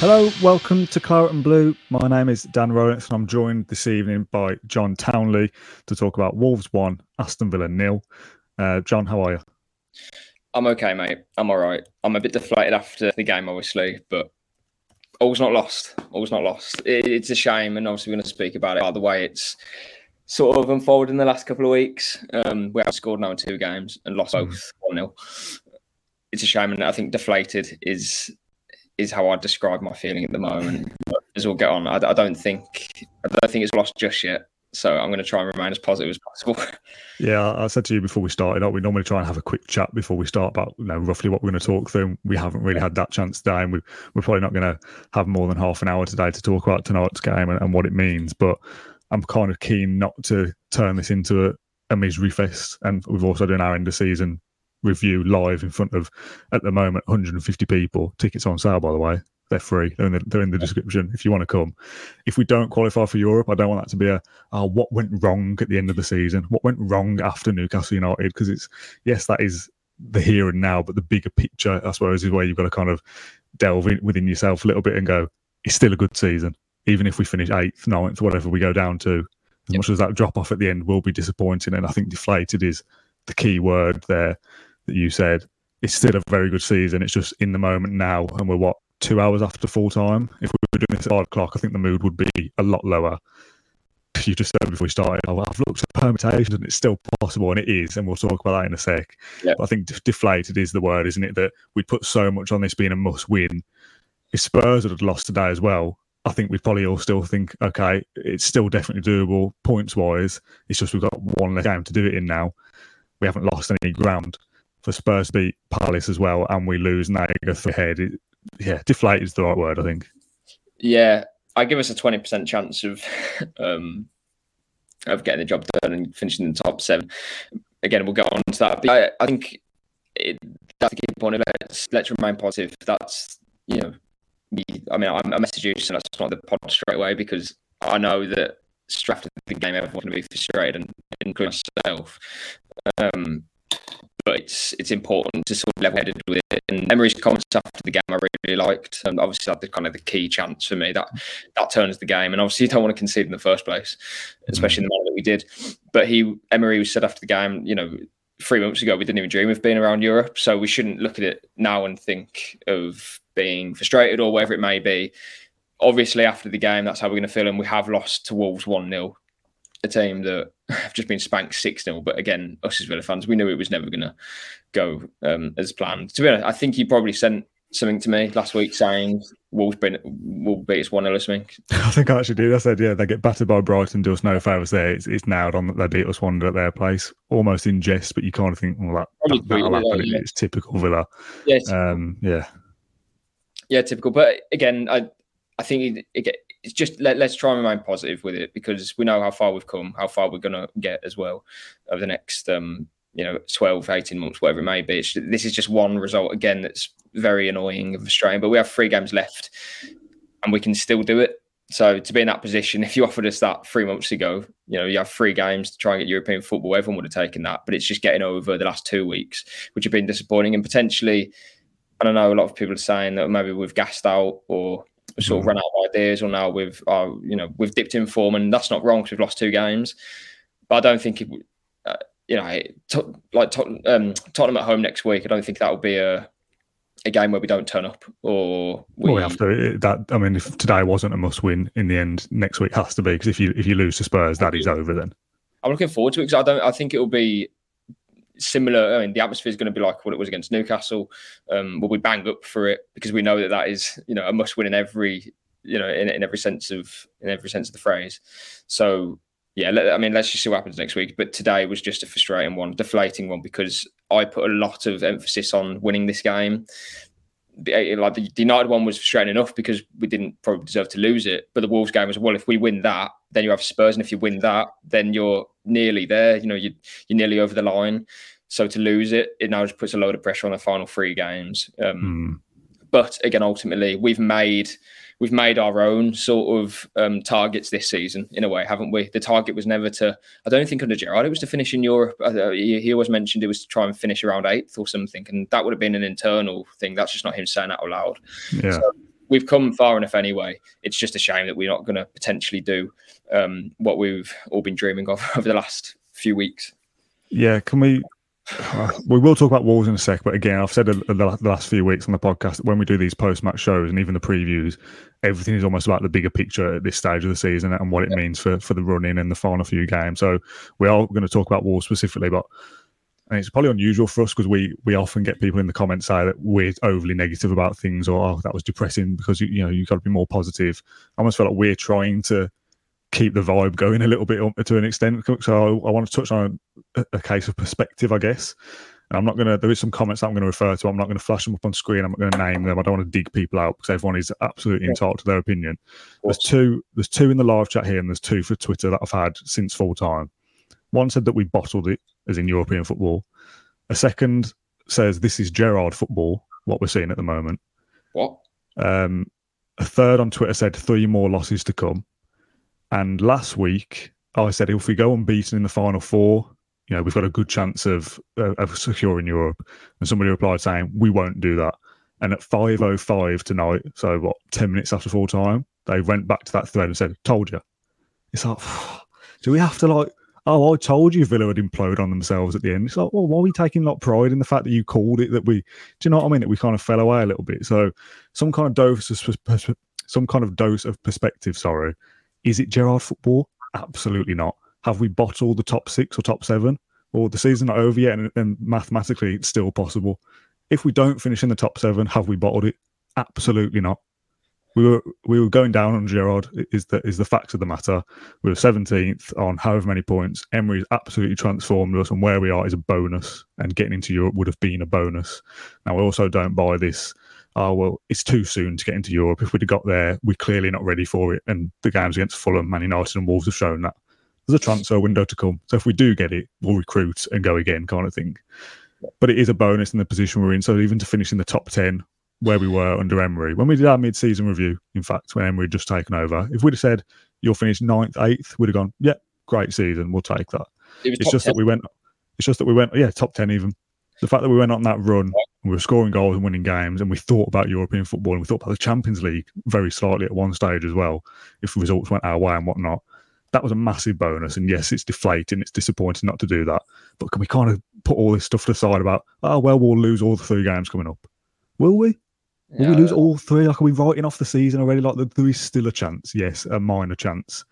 Hello, welcome to Claret and Blue. My name is Dan Rolinson, and I'm joined this evening by John Townley to talk about Wolves 1, Aston Villa nil. Uh, John, how are you? I'm okay, mate. I'm all right. I'm a bit deflated after the game, obviously, but all's not lost. All's not lost. It, it's a shame, and obviously we're going to speak about it. By the way, it's sort of unfolded in the last couple of weeks. Um, we have scored now in two games and lost mm. both 1 0. It's a shame, and I think deflated is is how I describe my feeling at the moment. As we'll get on, I, I don't think I don't think it's lost just yet. So I'm going to try and remain as positive as possible. Yeah, I said to you before we started, we normally try and have a quick chat before we start about you know roughly what we're going to talk through. We haven't really had that chance today, and we, we're probably not going to have more than half an hour today to talk about tonight's game and, and what it means. But I'm kind of keen not to turn this into a, a misery fest, and we've also done our end of season review live in front of at the moment 150 people. Tickets on sale, by the way. They're free. They're in the, they're in the description if you want to come. If we don't qualify for Europe, I don't want that to be a oh, what went wrong at the end of the season? What went wrong after Newcastle United? Because it's yes, that is the here and now, but the bigger picture, I suppose, is where you've got to kind of delve in within yourself a little bit and go, it's still a good season, even if we finish eighth, ninth, whatever we go down to. As yep. much as that drop off at the end will be disappointing, and I think deflated is the key word there that you said. It's still a very good season. It's just in the moment now, and we're what two hours after full time. If we were doing this at five o'clock, I think the mood would be a lot lower. You just said before we started, oh, I've looked at permutations and it's still possible, and it is, and we'll talk about that in a sec. Yep. But I think deflated is the word, isn't it? That we put so much on this being a must win. If Spurs had lost today as well, I think we'd probably all still think, okay, it's still definitely doable points wise. It's just we've got one less game to do it in now. We haven't lost any ground for Spurs beat Palace as well, and we lose and through ahead. It, yeah, deflate is the right word, I think. Yeah, I give us a twenty percent chance of um, of getting the job done and finishing in the top seven. Again, we'll go on to that. But I, I think it, that's the key point. Let's let's remain positive. That's you know, I mean, I, I message you, so that's not the pod straight away because I know that after the game, everyone's going to be frustrated, and including myself. Um, but it's it's important to sort of level headed with it. And Emery's comments after the game I really liked. And obviously that's kind of the key chance for me. That that turns the game. And obviously you don't want to concede in the first place, especially mm. in the manner that we did. But he Emery was said after the game, you know, three months ago we didn't even dream of being around Europe. So we shouldn't look at it now and think of being frustrated or whatever it may be. Obviously, after the game, that's how we're going to feel. And we have lost to Wolves 1 0 a team that have just been spanked 6 0. But again, us as Villa fans, we knew it was never going to go um, as planned. To be honest, I think he probably sent something to me last week saying Wolves been, will beat us 1 0 or something. I think I actually did. I said, yeah, they get battered by Brighton, do us no favours there. It's, it's nailed on that they beat us 1 at their place, almost in jest, but you kind of think, well, that, that, will happen. Yeah. It's typical Villa. Yeah. Um, yeah. Yeah, typical. But again, I I think it, it, it's just let, us try and remain positive with it because we know how far we've come, how far we're going to get as well over the next, um, you know, 12, 18 months, whatever it may be. It's, this is just one result again that's very annoying and frustrating, but we have three games left and we can still do it. So to be in that position, if you offered us that three months ago, you know, you have three games to try and get European football, everyone would have taken that. But it's just getting over the last two weeks, which have been disappointing and potentially. I don't know. A lot of people are saying that maybe we've gassed out or sort of run out of ideas, or now we've uh, you know we've dipped in form, and that's not wrong because we've lost two games. But I don't think it, uh, you know to, like to, um, Tottenham at home next week. I don't think that will be a a game where we don't turn up or we, well, to that i mean if today wasn't a must win in the end next week has to be because if you if you lose to spurs that is over then i'm looking forward to it because i don't i think it will be similar. I mean, the atmosphere is going to be like what it was against Newcastle. Um, we'll be bang up for it because we know that that is you know a must win in every you know in, in every sense of in every sense of the phrase. So yeah, let, I mean, let's just see what happens next week. But today was just a frustrating one, deflating one because I put a lot of emphasis on winning this game. Like the United one was frustrating enough because we didn't probably deserve to lose it. But the Wolves game was well, if we win that, then you have Spurs, and if you win that, then you're nearly there. You know, you, you're nearly over the line. So to lose it, it now just puts a load of pressure on the final three games. Um, mm. But again, ultimately, we've made we've made our own sort of um, targets this season in a way, haven't we? The target was never to. I don't think under Gerrard it was to finish in Europe. Uh, he, he, always mentioned it was to try and finish around eighth or something, and that would have been an internal thing. That's just not him saying that out loud. Yeah. So we've come far enough anyway. It's just a shame that we're not going to potentially do um, what we've all been dreaming of over the last few weeks. Yeah, can we? We will talk about Wolves in a sec, but again, I've said the last few weeks on the podcast that when we do these post-match shows and even the previews, everything is almost about the bigger picture at this stage of the season and what it means for for the running and the final few games. So we are going to talk about Wolves specifically, but and it's probably unusual for us because we we often get people in the comments say that we're overly negative about things or oh, that was depressing because you, you know you've got to be more positive. I almost feel like we're trying to keep the vibe going a little bit to an extent. So I, I want to touch on a, a, case of perspective, I guess. And I'm not going to. There is some comments I'm going to refer to. I'm not going to flash them up on screen. I'm not going to name them. I don't want to dig people out because everyone is absolutely entitled to their opinion. There's two. There's two in the live chat here, and there's two for Twitter that I've had since full time. One said that we bottled it, as in European football. A second says this is Gerrard football, what we're seeing at the moment. What? Um, a third on Twitter said three more losses to come. And last week, I said if we go unbeaten in the final four, you know, we've got a good chance of uh, of securing Europe. And somebody replied saying we won't do that. And at 5:05 tonight, so what, 10 minutes after full time, they went back to that thread and said, "Told you." It's like, do we have to like oh, I told you Villa would implode on themselves at the end. It's like, well, why are we taking a lot of pride in the fact that you called it that we, do you know what I mean? That we kind of fell away a little bit. So some kind of dose of, some kind of dose of perspective, sorry. Is it Gerrard football? Absolutely not. Have we bottled the top six or top seven? Or the season not over yet, and, and mathematically, it's still possible. If we don't finish in the top seven, have we bottled it? Absolutely not we were we were going down on Gerrard. is the is the facts of the matter. We were seventeenth on however many points. Emery's absolutely transformed us, and where we are is a bonus. And getting into Europe would have been a bonus. Now we also don't buy this. Oh well, it's too soon to get into Europe. If we'd have got there, we're clearly not ready for it. And the games against Fulham, Man United, and Wolves have shown that there's a transfer window to come. So if we do get it, we'll recruit and go again, kind of thing. But it is a bonus in the position we're in. So even to finish in the top ten where we were under Emery. When we did our mid-season review, in fact, when Emery had just taken over, if we'd have said you'll finish ninth, eighth, we'd have gone, yeah, great season, we'll take that. It it's just 10. that we went. It's just that we went, yeah, top ten even. The fact that we went on that run, we were scoring goals and winning games, and we thought about European football and we thought about the Champions League very slightly at one stage as well, if the results went our way and whatnot. That was a massive bonus. And yes, it's deflating, it's disappointing not to do that. But can we kind of put all this stuff aside about, oh, well, we'll lose all the three games coming up? Will we? Will yeah. we lose all three? Like, are we writing off the season already? Like, there is still a chance, yes, a minor chance.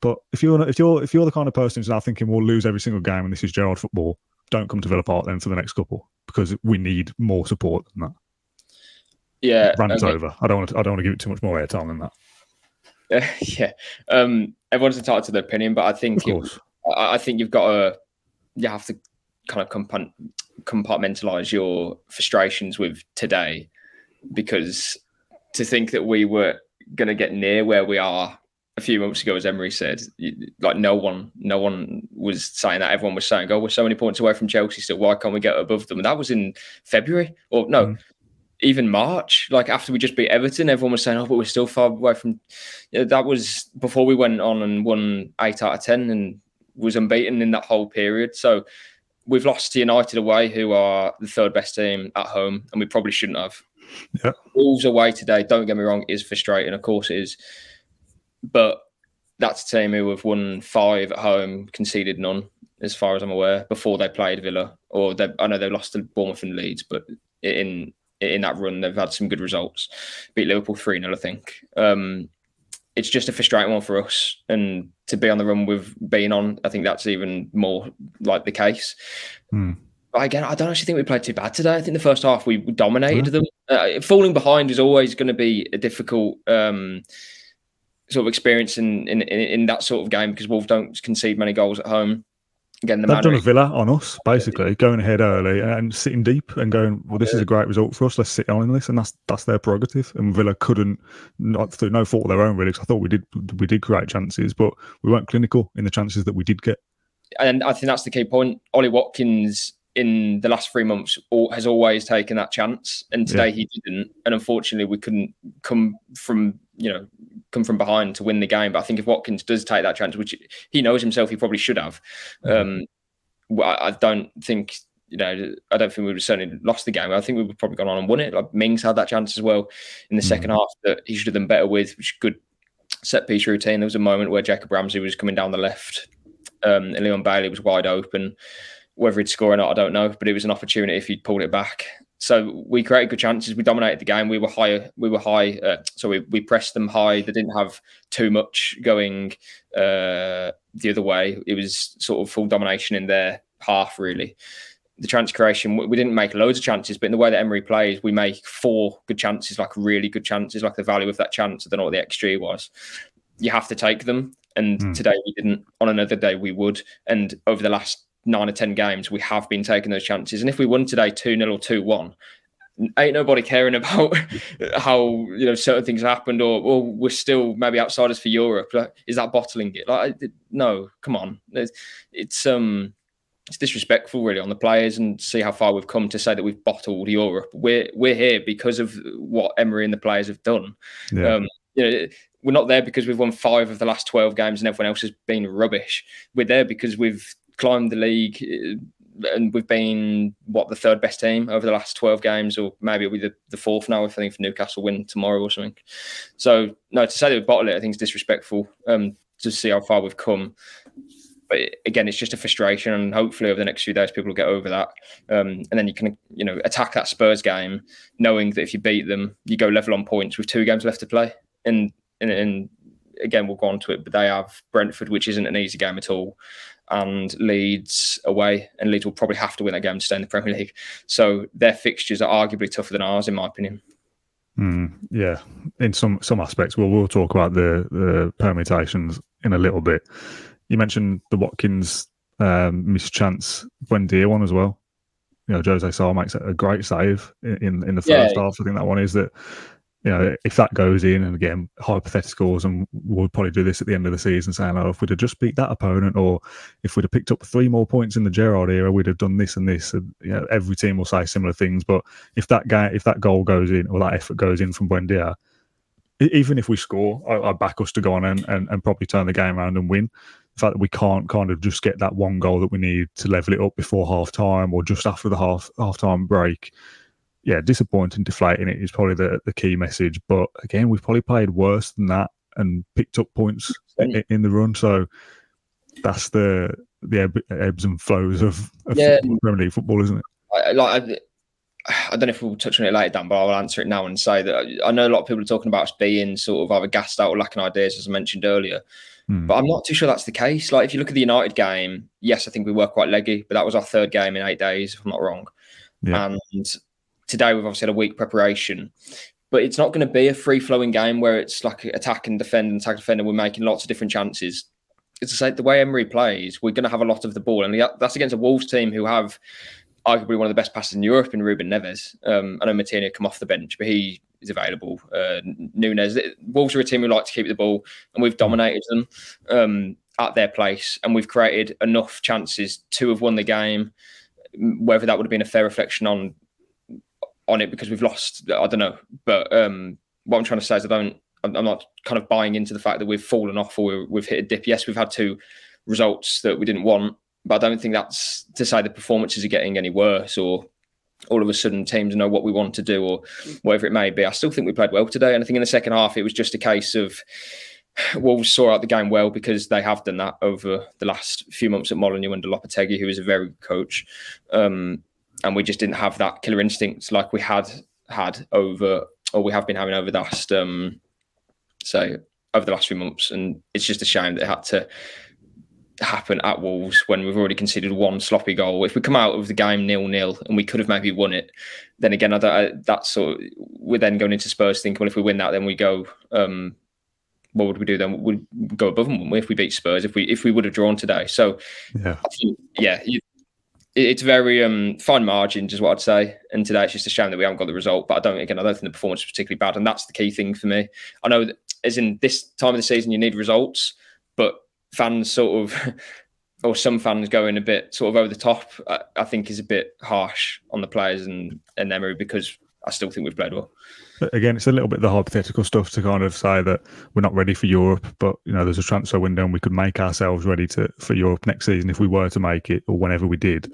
But if you're if you're if you're the kind of person who's now thinking we'll lose every single game and this is Gerrard football, don't come to Villa Park then for the next couple because we need more support than that. Yeah, rant's okay. over. I don't want to, I don't want to give it too much more airtime than that. Uh, yeah, um, everyone's entitled to their opinion, but I think it, I, I think you've got to you have to kind of compartmentalize your frustrations with today because to think that we were going to get near where we are a few months ago, as Emery said, like no one, no one was saying that. Everyone was saying, "Oh, we're so many points away from Chelsea still. Why can't we get above them?" And that was in February, or no, mm. even March. Like after we just beat Everton, everyone was saying, "Oh, but we're still far away from." That was before we went on and won eight out of ten and was unbeaten in that whole period. So we've lost to United away, who are the third best team at home, and we probably shouldn't have. Yeah. Wolves away today, don't get me wrong, is frustrating. Of course it is. But that's a team who have won five at home, conceded none, as far as I'm aware, before they played Villa. Or I know they lost to Bournemouth and Leeds, but in in that run, they've had some good results. Beat Liverpool 3 0, I think. Um, it's just a frustrating one for us. And to be on the run we've been on, I think that's even more like the case. Hmm again, I don't actually think we played too bad today. I think the first half we dominated them. Uh, falling behind is always going to be a difficult um, sort of experience in, in, in that sort of game because Wolves don't concede many goals at home. Again, the they've done a Villa on us basically, going ahead early and sitting deep and going, well, this is a great result for us. Let's sit on in this, and that's that's their prerogative. And Villa couldn't, not through no fault of their own, really. Cause I thought we did we did create chances, but we weren't clinical in the chances that we did get. And I think that's the key point. Ollie Watkins in the last three months has always taken that chance, and today yeah. he didn't. And unfortunately, we couldn't come from you know come from behind to win the game. But I think if Watkins does take that chance, which he knows himself, he probably should have. Mm-hmm. Um, I don't think you know, I don't think we would have certainly lost the game. I think we would probably gone on and won it. Like Mings had that chance as well in the mm. second half that he should have done better with, which good set piece routine. There was a moment where Jacob Ramsey was coming down the left, um, and Leon Bailey was wide open. Whether he'd score or not, I don't know, but it was an opportunity if he'd pulled it back. So we created good chances. We dominated the game. We were higher. We were high. Uh, so we, we pressed them high. They didn't have too much going uh, the other way. It was sort of full domination in their half, really. The chance creation, we didn't make loads of chances, but in the way that Emery plays, we make four good chances, like really good chances, like the value of that chance. I don't know what the XG was. You have to take them. And mm. today we didn't. On another day we would. And over the last nine or ten games, we have been taking those chances. And if we won today two 0 or two one, ain't nobody caring about how you know certain things happened or, or we're still maybe outsiders for Europe. Like, is that bottling it? Like, no, come on. It's, it's um it's disrespectful really on the players and see how far we've come to say that we've bottled Europe. We're we're here because of what Emery and the players have done. Yeah. Um, you know, we're not there because we've won five of the last twelve games and everyone else has been rubbish. We're there because we've climbed the league uh, and we've been what the third best team over the last 12 games or maybe it'll be the, the fourth now if I think if Newcastle win tomorrow or something. So no to say that we bottle it I think is disrespectful um, to see how far we've come. But again it's just a frustration and hopefully over the next few days people will get over that. Um, and then you can you know attack that Spurs game knowing that if you beat them you go level on points with two games left to play. And and, and again we'll go on to it but they have Brentford which isn't an easy game at all and Leeds away, and Leeds will probably have to win that game to stay in the Premier League. So their fixtures are arguably tougher than ours, in my opinion. Mm, yeah, in some some aspects. Well, we'll talk about the the permutations in a little bit. You mentioned the Watkins um, mischance Buendia one as well. You know, Jose Sá makes a great save in in the first yeah. half. I think that one is that you know, if that goes in, and again, hypotheticals, and we'll probably do this at the end of the season, saying, oh, if we'd have just beat that opponent, or if we'd have picked up three more points in the Gerrard era, we'd have done this and this. And, you know, every team will say similar things. But if that guy, if that goal goes in, or that effort goes in from Buendia, even if we score, I, I back us to go on and, and, and probably turn the game around and win. The fact that we can't kind of just get that one goal that we need to level it up before half time or just after the half half time break yeah, disappointing, deflating. It is probably the, the key message. But again, we've probably played worse than that and picked up points in, in the run. So that's the the ebbs and flows of, of yeah. Premier League football, isn't it? I, like I, I don't know if we'll touch on it later, Dan, but I'll answer it now and say that I know a lot of people are talking about us being sort of either gassed out or lacking ideas, as I mentioned earlier. Hmm. But I'm not too sure that's the case. Like, if you look at the United game, yes, I think we were quite leggy, but that was our third game in eight days, if I'm not wrong. Yeah. And today we've obviously had a week preparation, but it's not going to be a free flowing game where it's like attack and defend and attack and defend, and we're making lots of different chances. It's say the way Emery plays, we're going to have a lot of the ball, and that's against a Wolves team who have arguably one of the best passes in Europe in Ruben Neves. Um, I know Moutinho come off the bench, but he is available. Uh, Nunes, Wolves are a team who like to keep the ball, and we've dominated them um, at their place, and we've created enough chances to have won the game. Whether that would have been a fair reflection on on it because we've lost. I don't know, but um, what I'm trying to say is I don't. I'm, not kind of buying into the fact that we've fallen off or we've hit a dip. Yes, we've had two results that we didn't want, but I don't think that's to say the performances are getting any worse or all of a sudden teams know what we want to do or whatever it may be. I still think we played well today, and I think in the second half it was just a case of Wolves saw out the game well because they have done that over the last few months at Molineux under Lopetegui, who is a very good coach. Um, and we just didn't have that killer instinct like we had had over or we have been having over the last um so over the last few months and it's just a shame that it had to happen at Wolves when we've already conceded one sloppy goal. If we come out of the game nil nil and we could have maybe won it, then again, I don't, I, that's sort. Of, we're then going into Spurs thinking, well, if we win that, then we go. Um, what would we do then? We'd go above them if we beat Spurs. If we if we would have drawn today, so yeah, think, yeah, you, it's very um, fine margins, is what I'd say. And today it's just a shame that we haven't got the result. But I don't again, I don't think the performance was particularly bad, and that's the key thing for me. I know that as in this time of the season, you need results, but fans sort of, or some fans going a bit sort of over the top, I, I think is a bit harsh on the players and and Emery because I still think we've played well again, it's a little bit the hypothetical stuff to kind of say that we're not ready for Europe, but you know, there's a transfer window and we could make ourselves ready to for Europe next season if we were to make it or whenever we did.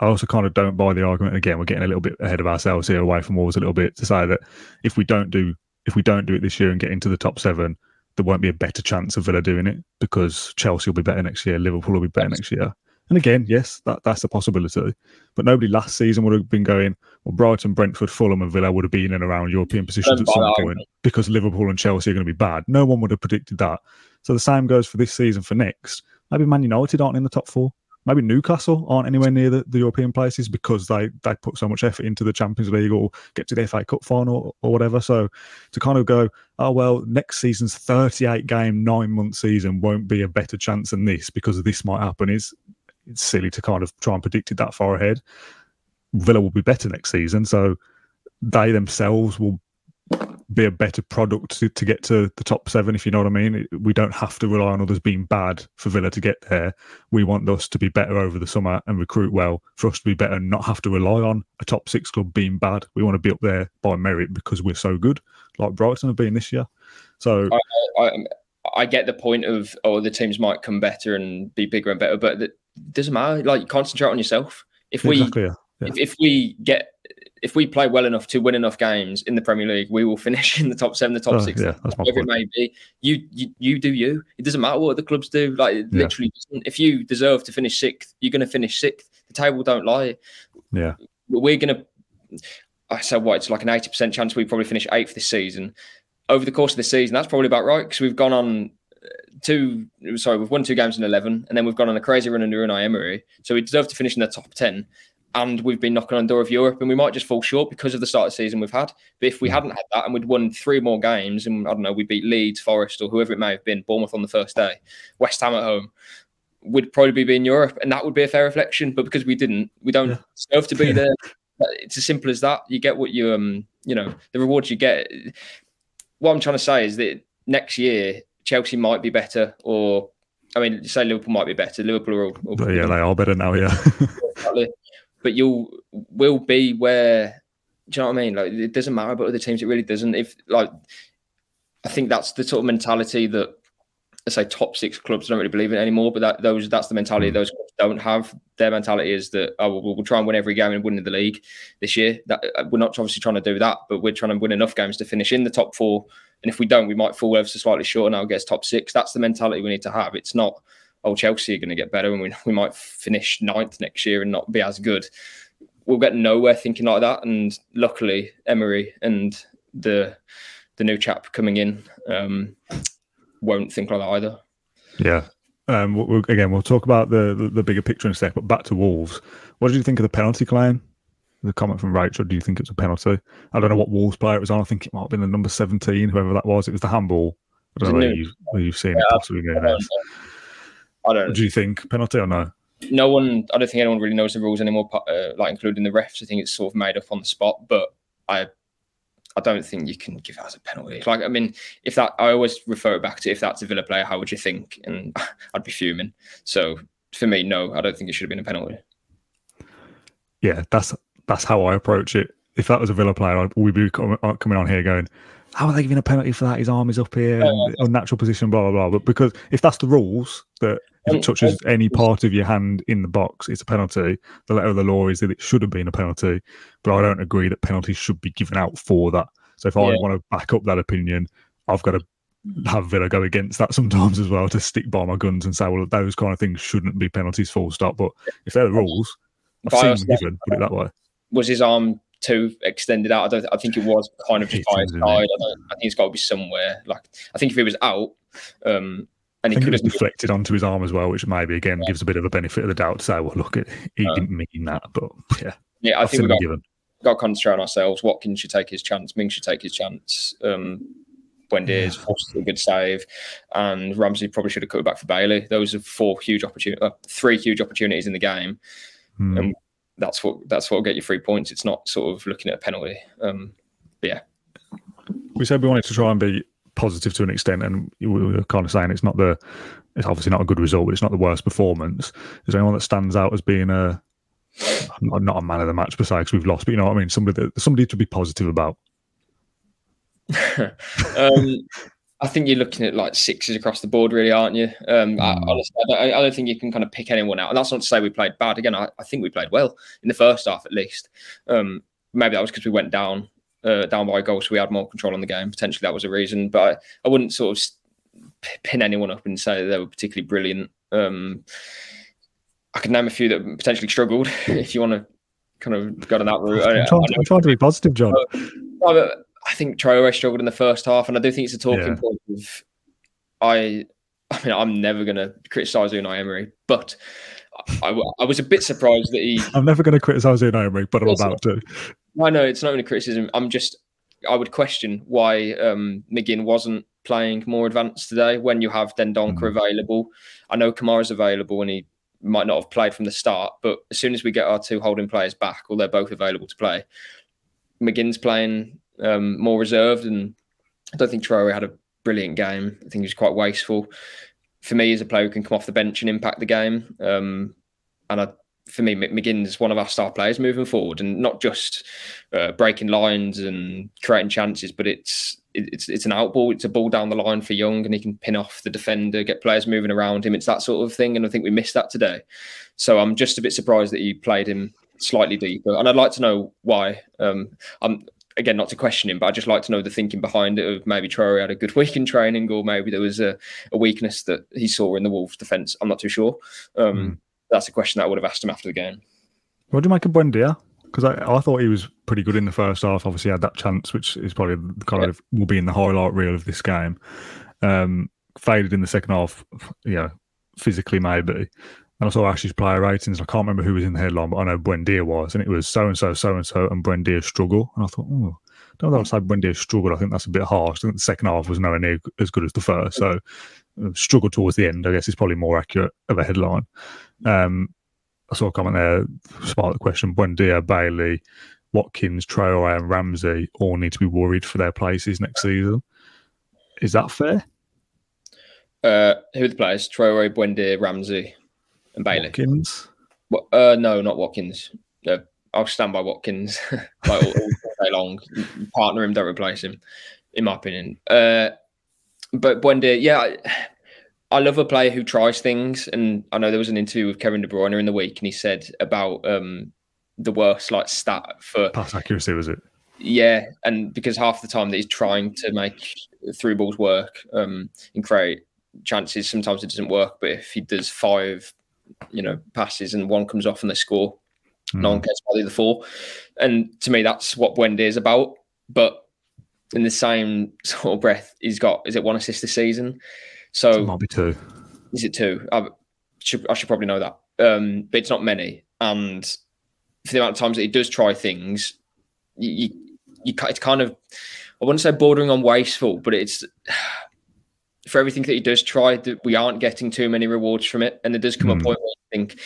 I also kind of don't buy the argument. Again, we're getting a little bit ahead of ourselves here, away from Wolves a little bit, to say that if we don't do if we don't do it this year and get into the top seven, there won't be a better chance of Villa doing it because Chelsea will be better next year, Liverpool will be better next year. And again, yes, that, that's a possibility. But nobody last season would have been going, well, Brighton, Brentford, Fulham, and Villa would have been in and around European positions at some point because Liverpool and Chelsea are going to be bad. No one would have predicted that. So the same goes for this season for next. Maybe Man United aren't in the top four maybe Newcastle aren't anywhere near the, the European places because they they put so much effort into the Champions League or get to the FA Cup final or, whatever. So to kind of go, oh well, next season's 38 game nine month season won't be a better chance than this because this might happen is it's silly to kind of try and predict it that far ahead. Villa will be better next season, so they themselves will be a better product to, to get to the top seven, if you know what I mean. We don't have to rely on others being bad for Villa to get there. We want us to be better over the summer and recruit well for us to be better and not have to rely on a top six club being bad. We want to be up there by merit because we're so good, like Brighton have been this year. So I, I, I get the point of, oh, the teams might come better and be bigger and better, but it doesn't matter. Like, concentrate on yourself. If we, exactly, yeah. Yeah. If, if we get if we play well enough to win enough games in the Premier League, we will finish in the top seven, the top oh, six, yeah, whatever it may be. You, you, you do you. It doesn't matter what the clubs do. Like yeah. literally, if you deserve to finish sixth, you're going to finish sixth. The table don't lie. Yeah, we're going to. I said what it's like an eighty percent chance we probably finish eighth this season. Over the course of the season, that's probably about right because we've gone on two. Sorry, we've won two games in eleven, and then we've gone on a crazy run under Unai Emery. So we deserve to finish in the top ten and we've been knocking on the door of Europe, and we might just fall short because of the start of the season we've had. But if we hadn't had that, and we'd won three more games, and I don't know, we beat Leeds, Forest, or whoever it may have been, Bournemouth on the first day, West Ham at home, we'd probably be in Europe, and that would be a fair reflection. But because we didn't, we don't yeah. deserve to be there. It's as simple as that. You get what you um, you know, the rewards you get. What I'm trying to say is that next year Chelsea might be better, or I mean, say Liverpool might be better. Liverpool are all, all yeah, they are better now. Yeah, but you'll will be where do you know what I mean? Like it doesn't matter about other teams. It really doesn't. If like I think that's the sort of mentality that I say top six clubs don't really believe in anymore. But that those that's the mentality mm. those clubs don't have. Their mentality is that oh we'll, we'll try and win every game and win in the league this year. That uh, we're not obviously trying to do that, but we're trying to win enough games to finish in the top four. And if we don't, we might fall ever so slightly short and I'll get top six. That's the mentality we need to have. It's not oh, Chelsea are going to get better and we, we might finish ninth next year and not be as good. We'll get nowhere thinking like that. And luckily, Emery and the the new chap coming in um, won't think like that either. Yeah. Um, we'll, again, we'll talk about the, the, the bigger picture in a sec, but back to Wolves. What did you think of the penalty claim? The comment from Rachel, do you think it was a penalty? I don't know what Wolves player it was on. I think it might have been the number 17, whoever that was. It was the handball. I don't know whether, you, have seen yeah, it possibly going I don't. Do you think penalty or no? No one. I don't think anyone really knows the rules anymore, uh, like including the refs. I think it's sort of made up on the spot. But I, I don't think you can give that as a penalty. Like I mean, if that, I always refer it back to if that's a Villa player, how would you think? And I'd be fuming. So for me, no, I don't think it should have been a penalty. Yeah, that's that's how I approach it. If that was a Villa player, we'd be coming on here going, how are they giving a penalty for that? His arm is up here, uh, unnatural position, blah blah blah. But because if that's the rules that if it touches any part of your hand in the box, it's a penalty. The letter of the law is that it should have been a penalty, but I don't agree that penalties should be given out for that. So if I want to back up that opinion, I've got to have Villa go against that sometimes as well to stick by my guns and say, well, those kind of things shouldn't be penalties, full stop. But if they're the rules, I've seen them given, put it that way. Was his arm too extended out? I don't. I think it was kind of just by his side. I, I, think it's got to be somewhere. Like I think if he was out, um, and he could have deflected onto his arm as well, which maybe again yeah. gives a bit of a benefit of the doubt to say, well, look, he uh, didn't mean that, but yeah, yeah, I think we got, given. got to concentrate on ourselves. Watkins should take his chance. Ming should take his chance. Um, is yeah. a good save, and Ramsey probably should have cut it back for Bailey. Those are four huge opportunities, uh, three huge opportunities in the game, hmm. and that's what that's what will get you three points. It's not sort of looking at a penalty. Um, yeah, we said we wanted to try and be positive to an extent, and we were kind of saying it's not the it's obviously not a good result, but it's not the worst performance. Is there anyone that stands out as being a not a man of the match besides we've lost, but you know what I mean? Somebody that somebody to be positive about. um, I think you're looking at like sixes across the board, really, aren't you? Um, I, Mm. honestly, I don't, I don't think you can kind of pick anyone out. And that's not to say we played bad. Again, I, I think we played well in the first half, at least. Um, maybe that was because we went down, uh, down by a goal, so we had more control on the game. Potentially, that was a reason. But I, I wouldn't sort of pin anyone up and say they were particularly brilliant. Um, I could name a few that potentially struggled. if you want to kind of go down that route, I, I'm trying, I I'm trying to be positive, John. no, but I think Traore struggled in the first half, and I do think it's a talking Yeah. point of I. I mean, I'm never going to criticise Unai Emery, but I, I was a bit surprised that he. I'm never going to criticise Unai Emery, but I'm about to. I know it's not even a criticism. I'm just. I would question why um, McGinn wasn't playing more advanced today when you have Dendoncker Mm. available. I know Kamara's available and he might not have played from the start, but as soon as we get our two holding players back, or they're both available to play, McGinn's playing um, more reserved, and I don't think Traore had a brilliant game. I think he was quite wasteful. For me, as a player who can come off the bench and impact the game, um, and I, for me, Mc- McGinn's one of our star players moving forward, and not just uh, breaking lines and creating chances, but it's it- it's it's an outball. It's a ball down the line for Young, and he can pin off the defender, get players moving around him. It's that sort of thing, and I think we missed that today. So I'm just a bit surprised that he played him slightly deeper, and I'd like to know why. Um, I'm again not to question him, but I'd just like to know the thinking behind it. Of maybe Traore had a good week in training, or maybe there was a, a weakness that he saw in the Wolves' defence. I'm not too sure. Um, Mm. That's a question that I would have asked him after the game. What do you make of Buendia? Because I, I thought he was pretty good in the first half. Obviously, he had that chance, which is probably kind Yeah. of will be in the highlight reel of this game. Um, faded in the second half, yeah, physically maybe. And I saw Ash's player ratings. I can't remember who was in the headline, but I know Buendia was, and it was so and so, so and so, and Buendia struggle. And I thought, oh, don't know if I'd say Buendia struggled. I think that's a bit harsh. I think the second half was nowhere near as good as the first. So uh, struggle towards the end, I guess, is probably more accurate of a headline. Um, I saw a comment there, sparked the question. Buendia, Bailey, Watkins, Traore, and Ramsey all need to be worried for their places next season. Is that fair? Uh, who are the players? Traore, Buendia, Ramsey, and Bailey. Watkins. Uh, no, not Watkins. Uh, I'll stand by Watkins like all, all day long. Partner him, don't replace him, in my opinion. Uh, but Buendia, yeah, I, I love a player who tries things. And I know there was an interview with Kevin De Bruyne in the week, and he said about um, the worst like stat for Pass accuracy, was it? yeah, and because half the time that he's trying to make through balls work um, and create chances, sometimes it doesn't work. But if he does five, you know, passes and one comes off and they score, no one cares about the other four. And to me, that's what Buendia is about. But in the same sort of breath, he's got is it one assist this season? It So might be two. is it two? I should I should probably know that. Um, but it's not many. And for the amount of times that he does try things, you, you, you it's kind of I wouldn't say bordering on wasteful, but it's for everything that he does try, that we aren't getting too many rewards from it. And there does come a Hmm. point where you think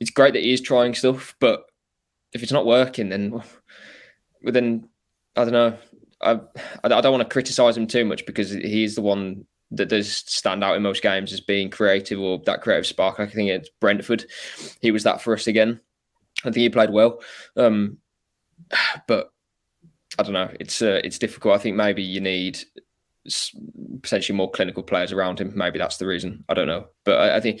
it's great that he is trying stuff, but if it's not working, then well, then I don't know. I I I don't want to criticize him too much because he is the one that does stand out in most games as being creative or that creative spark. I think it's Brentford. He was that for us again. I think he played well, um, but I don't know. It's uh, it's difficult. I think maybe you need potentially more clinical players around him. Maybe that's the reason. I don't know, but I, I think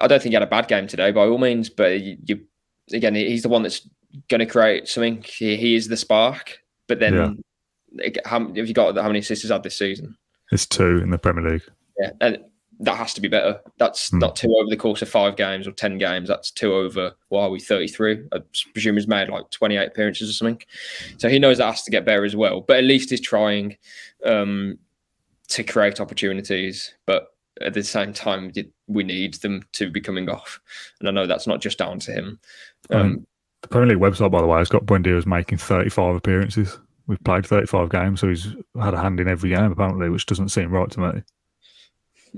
I don't think he had a bad game today by all means. But you, you again, he's the one that's going to create something. He, he is the spark. But then, ag- how, have you got how many assists he's had this season? It's two in the Premier League. Yeah, and that has to be better. That's Hmm. not two over the course of five games or ten games. That's two over. Why are we? Thirty-three. I presume he's made like twenty-eight appearances or something. So he knows that has to get better as well. But at least he's trying um, to create opportunities. But at the same time, we need them to be coming off. And I know that's not just down to him. Um, The Premier League website, by the way, has got Buendia making 35 appearances. We've played 35 games, so he's had a hand in every game, apparently, which doesn't seem right to me.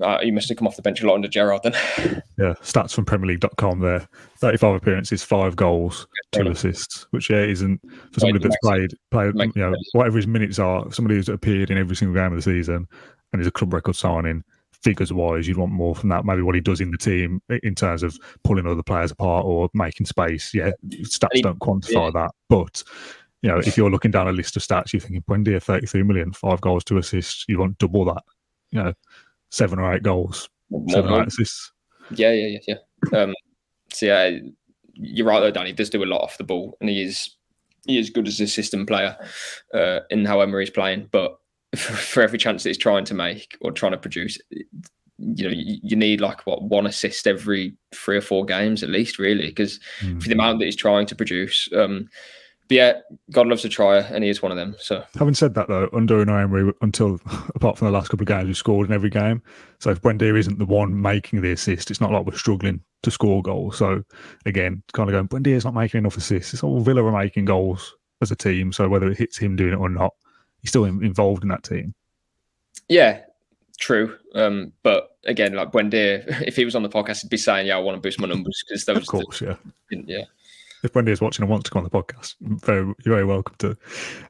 Uh, he must have come off the bench a lot under Gerrard then. Yeah, stats from PremierLeague.com there. 35 appearances, five goals, two assists, which yeah, isn't for somebody that's played, played you know, whatever his minutes are, somebody who's appeared in every single game of the season and is a club record signing, figures wise, you'd want more from that. Maybe what he does in the team in terms of pulling other players apart or making space. Yeah, stats he- don't quantify that. But, you know, if you're looking down a list of stats, you're thinking, Buendia, 33 million, five goals, two assists, you want double that. you know seven or eight goals, more, seven more. or eight assists. Yeah, yeah, yeah, yeah. Um, so yeah, you're right though, Danny. He does do a lot off the ball, and he is he is good as a system player uh, in how Emery's playing. But for every chance that he's trying to make or trying to produce, you know, you, you need like what one assist every three or four games at least, really, because mm. for the amount that he's trying to produce. Um, but yeah, God loves a trier, and he is one of them. So, having said that, though, under and Emery, until apart from the last couple of games, we scored in every game. So, if Buendia isn't the one making the assist, it's not like we're struggling to score goals. So, again, kind of going, Buendia's not making enough assists. It's all Villa are making goals as a team. So, whether it hits him doing it or not, he's still involved in that team. Yeah, true. Um, but again, like Buendia, if he was on the podcast, he'd be saying, "Yeah, I want to boost my numbers because those." Of course, the, yeah, yeah if Buendia is watching and wants to come on the podcast, very, you're very welcome to.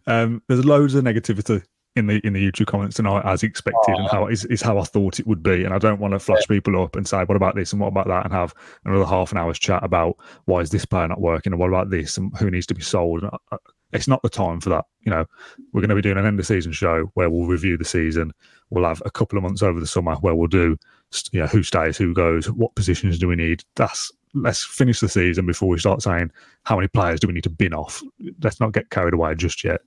Um, there's loads of negativity in the in the YouTube comments tonight, as expected, oh. and how is, is how I thought it would be. And I don't want to flash yeah. people up and say, "What about this?" and "What about that?" and have another half an hour's chat about why is this player not working and what about this and who needs to be sold. It's not the time for that. You know, we're going to be doing an end of season show where we'll review the season. We'll have a couple of months over the summer where we'll do, you know, who stays, who goes, what positions do we need. That's let's finish the season before we start saying how many players do we need to bin off. Let's not get carried away just yet.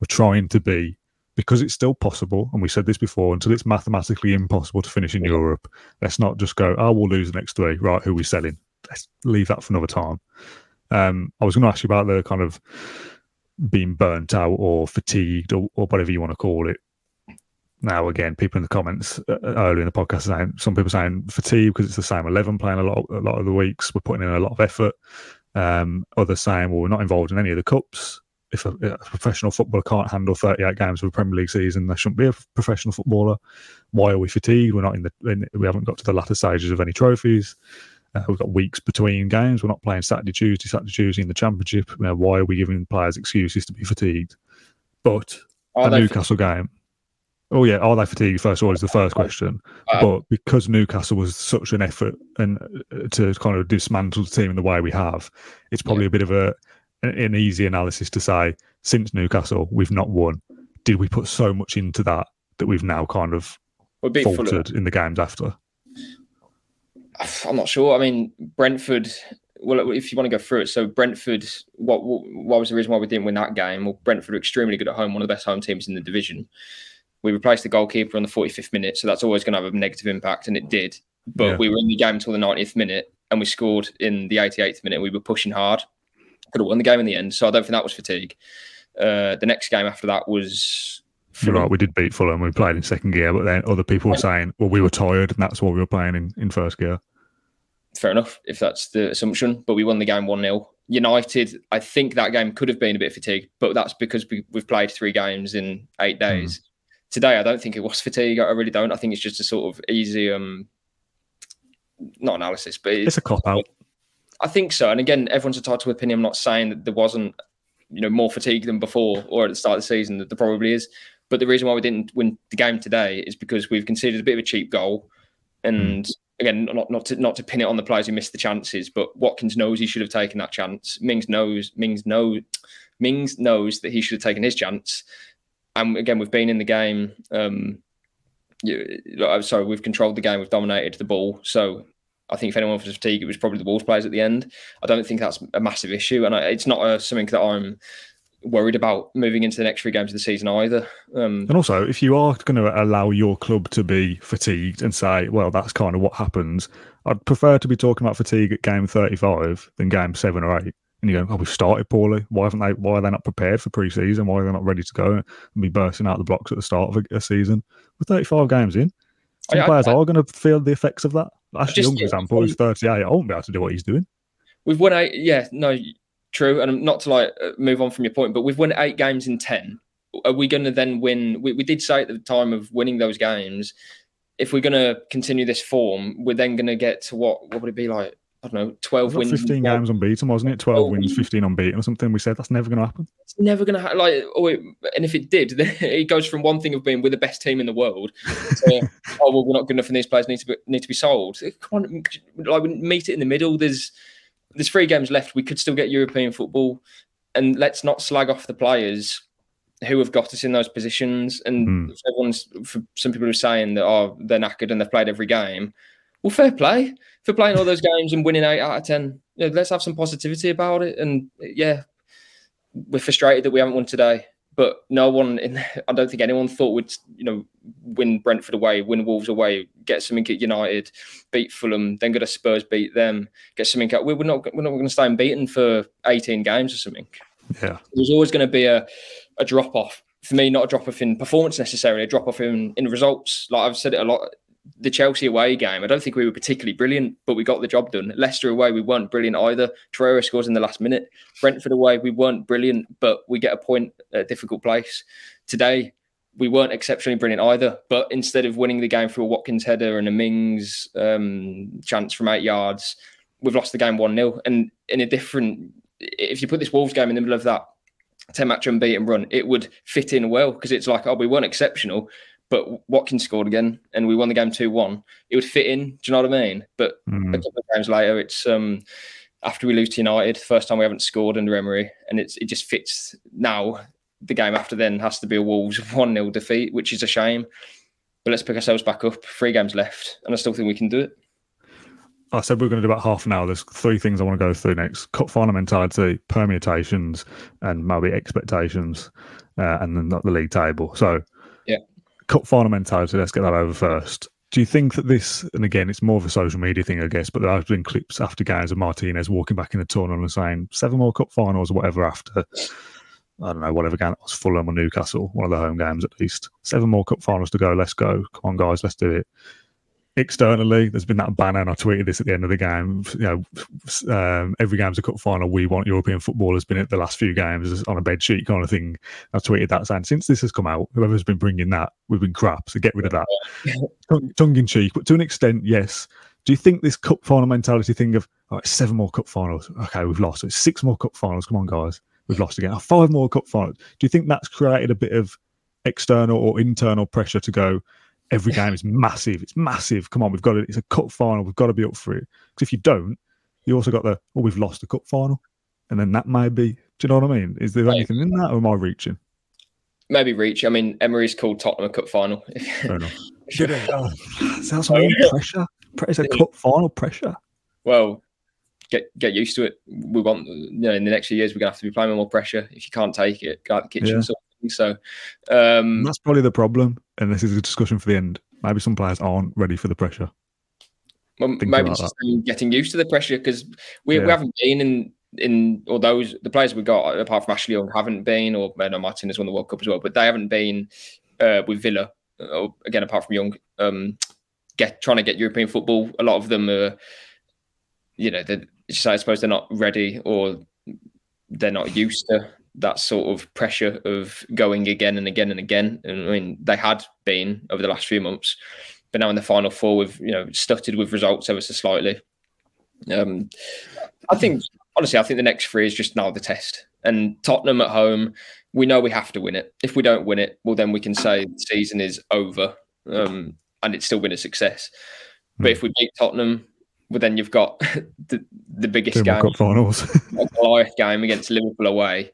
We're trying to be because it's still possible, and we said this before, until it's mathematically impossible to finish in Europe, let's not just go, oh, we'll lose the next three. Right, who are we selling? Let's leave that for another time. Um, I was going to ask you about the kind of being burnt out or fatigued or, or whatever you want to call it now again, people in the comments uh, uh earlier in the podcast saying some people saying fatigue because it's the same eleven playing a lot a lot of the weeks. We're putting in a lot of effort. Um, others saying, well, we're not involved in any of the cups. If a, a, professional footballer can't handle 38 games of a Premier League season, they shouldn't be a professional footballer. Why are we fatigued? We're not in the in, we haven't got to the latter stages of any trophies. Uh, we've got weeks between games. We're not playing Saturday, Tuesday, Saturday, Tuesday in the Championship. You know, why are we giving players excuses to be fatigued? But a Newcastle game, Oh yeah, are they fatigued? First of all, is the first question. Uh, but because Newcastle was such an effort and uh, to kind of dismantle the team in the way we have, it's probably yeah. a bit of a an easy analysis to say since Newcastle we've not won. Did we put so much into that that we've now kind of faltered in the games after? I'm not sure. I mean, Brentford. Well, if you want to go through it, so Brentford. What what was the reason why we didn't win that game? Well, Brentford are extremely good at home, one of the best home teams in the division we replaced the goalkeeper on the 45th minute, so that's always going to have a negative impact, and it did. But yeah. we were in the game until the 90th minute, and we scored in the 88th minute. We were pushing hard, could have won the game in the end. So I don't think that was fatigue. Uh, the next game after that was. Fulham. You're right. We did beat Fulham. We played in second gear, but then other people were saying, "Well, we were tired, and that's why we were playing in, in first gear." Fair enough, if that's the assumption. But we won the game one 0 United, I think that game could have been a bit fatigued, but that's because we, have played three games in eight hmm. days. Mm today I don't think it was fatigue. I really don't. I think it's just a sort of easy, um, not analysis, but it's, it's a cop out. I think so. And again, everyone's entitled to opinion. I'm not saying that there wasn't, you know, more fatigue than before or at the start of the season. That there probably is. But the reason why we didn't win the game today is because we've conceded a bit of a cheap goal, and mm. again, not not to not to pin it on the players who missed the chances, but Watkins knows he should have taken that chance. Mings knows Mings knows Mings knows that he should have taken his chance and again, we've been in the game. Um, I'm sorry, we've controlled the game. We've dominated the ball. So I think if anyone was fatigued, it was probably the Wolves players at the end. I don't think that's a massive issue, and I, it's not a, something that I'm worried about moving into the next three games of the season either. Um, and also, if you are going to allow your club to be fatigued and say, "Well, that's kind of what happens," I'd prefer to be talking about fatigue at game 35 than game seven or eight and you go, "Oh, we started poorly. Why haven't they? Why are they not prepared for pre-season? Why are they not ready to go and be bursting out the blocks at the start of a, a season? With 35 games in, some I, players I, are going to feel the effects of that. Ashley Young, for example, who's 38. I won't be able to do what he's doing. We've won eight. Yeah, no, true. And not to like uh, move on from your point, but we've won eight games in ten. Are we going to then win? We, we did say at the time of winning those games, if we're going to continue this form, we're then going to get to what? What would it be like? I don't know, 12 wins. 15 games unbeaten, wasn't it? 12 oh, wins, 15 unbeaten or something. We said that's never going to happen. It's never going to happen. Like, oh, it, and if it did, then it goes from one thing of being we're the best team in the world to, oh, well, we're not good enough and these players need to be, need to be sold. Come on, like, meet it in the middle. There's, there's three games left. We could still get European football. And let's not slag off the players who have got us in those positions. And Mm. everyone's for some people are saying that oh they're knackered and they've played every game. Well, fair play for playing all those games and winning eight out of ten. You know, let's have some positivity about it. And yeah, we're frustrated that we haven't won today. But no one, in, I don't think anyone thought would, you know, win Brentford away, win Wolves away, get something at United, beat Fulham, then go to Spurs, beat them, get something. We we're not, we're not going to stay unbeaten for 18 games or something. Yeah. There's always going to be a, a drop off for me, not a drop off in performance necessarily, a drop off in, in results. Like I've said it a lot. The Chelsea away game, I don't think we were particularly brilliant, but we got the job done. Leicester away, we weren't brilliant either. Torreira scores in the last minute. Brentford away, we weren't brilliant, but we get a point at a difficult place. Today, we weren't exceptionally brilliant either. But instead of winning the game through a Watkins header and a Mings um, chance from eight yards, we've lost the game 1 0. And in a different, if you put this Wolves game in the middle of that 10 match unbeaten run, it would fit in well because it's like, oh, we weren't exceptional, but Watkins scored again and we won the game 2 1. It would fit in. Do you know what I mean? But Mm. a couple of games later, it's um, after we lose to United, first time we haven't scored under Emery, and it's it just fits now. The game after then has to be a Wolves 1 0 defeat, which is a shame. But let's pick ourselves back up. Three games left, and I still think we can do it. I said we are going to do about half an hour. There's three things I want to go through next: cup final mentality, permutations, and maybe expectations, uh, and then not the league table. So. Cup final mentality. Let's get that over first. Do you think that this, and again, it's more of a social media thing, I guess, but there have been clips after games of Martinez walking back in the tunnel and saying seven more cup finals or whatever after, I don't know, whatever game it was, Fulham or Newcastle, one of the home games at least. Seven more cup finals to go. Let's go. Come on, guys, let's do it externally, there's been that banner, and I tweeted this at the end of the game. You know, um, every game's a cup final. We want European football has been at the last few games on a bed sheet kind of thing. I tweeted that saying, since this has come out, whoever's been bringing that, we've been crap. So get rid of that. Tongue- Tongue in cheek, but to an extent, yes. Do you think this cup final mentality thing of all right, seven more cup finals? Okay, we've lost. So it's six more cup finals. Come on, guys, we've lost again. Oh, five more cup finals. Do you think that's created a bit of external or internal pressure to go? Every game is massive. It's massive. Come on, we've got it. It's a cup final. We've got to be up for it. Because if you don't, you also got the oh, we've lost the cup final, and then that may be. Do you know what I mean? Is there anything in that, or am I reaching? Maybe reach. I mean, Emery's called Tottenham a cup final. Fair enough. Oh, sounds like oh, pressure. It's a cup final pressure. well, get get used to it. We want, you know, in the next few years, we're gonna have to be playing with more pressure. If you can't take it, go out the kitchen. Yeah. Thing. So, um, that's probably the problem. And this is a discussion for the end. Maybe some players aren't ready for the pressure. well, maybe just them getting used to the pressure because we, Yeah. we haven't been in in or those the players we got apart from Ashley Young haven't been or uh, Martin has won the World Cup as well, but they haven't been uh, with Villa. Uh, again, apart from Young, um, get trying to get European football. A lot of them are, you know, they're, I suppose they're not ready or they're not used to that sort of pressure of going again and again and again. And I mean, they had been over the last few months, but now in the final four, we've you know stuttered with results ever so slightly. Um, I think honestly, I think the next three is just now the test. And Tottenham at home, we know we have to win it. If we don't win it, well, then we can say the season is over, um, and it's still been a success. But if we beat Tottenham, well, then you've got the the biggest more game cup finals. a Goliath game against Liverpool away.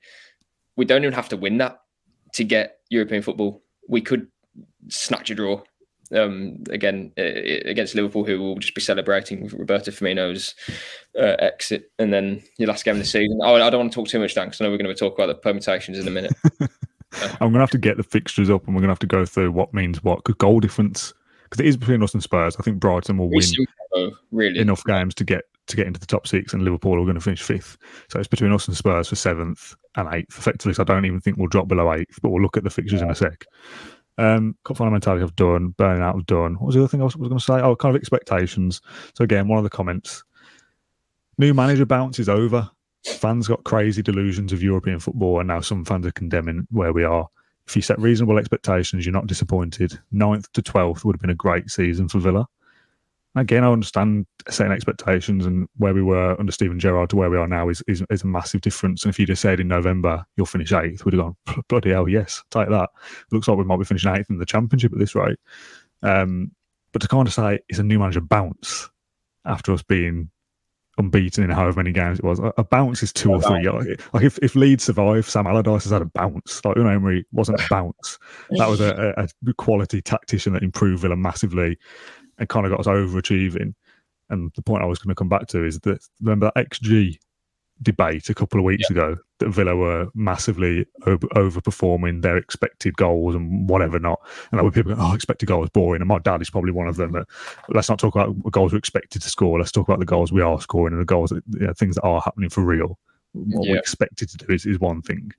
We don't even have to win that to get European football. We could snatch a draw um, again uh, against Liverpool, who will just be celebrating Roberto Firmino's uh, exit, and then your last game of the season. Oh, I don't want to talk too much, Dan, because I know we're going to talk about the permutations in a minute. I'm going to have to get the fixtures up and we're going to have to go through what means what. Because goal difference, because it is between us and Spurs. I think Brighton will win really. enough games to get to get into the top six, and Liverpool are going to finish fifth. So it's between us and Spurs for seventh and eighth, effectively. So I don't even think we'll drop below eighth, but we'll look at the fixtures in a sec. Um, cup final mentality I've done, burning out I've done. What was the other thing I was, was going to say? Oh, kind of expectations. So again, one of the comments: new manager bounce is over. Fans got crazy delusions of European football, and now some fans are condemning where we are. If you set reasonable expectations, you're not disappointed. Ninth to twelfth would have been a great season for Villa again, I understand setting expectations and where we were under Steven Gerrard to where we are now is, is, is a massive difference. And if you'd have said in November you'll finish eighth, we'd have gone bloody hell, yes, take that. It looks like we might be finishing eighth in the championship at this rate. Um, but to kind of say it's a new manager bounce after us being unbeaten in however many games it was. A, a bounce is two or three. Like, like, if, if Leeds survive, Sam Allardyce has had a bounce. Like Unai Emery wasn't a bounce. that was a, a, a quality tactician that improved Villa massively and kind of got us overachieving. And the point I was going to come back to is that remember that XG debate a couple of weeks yeah. ago that Villa were massively over, overperforming their expected goals and whatever not. And that were people going, oh, expected goals boring. And my dad is probably one of them. That, let's not talk about goals we're expected to score. Let's talk about the goals we are scoring and the goals, that, you know, things that are happening for real. What yeah. we expected to do is, is one thing.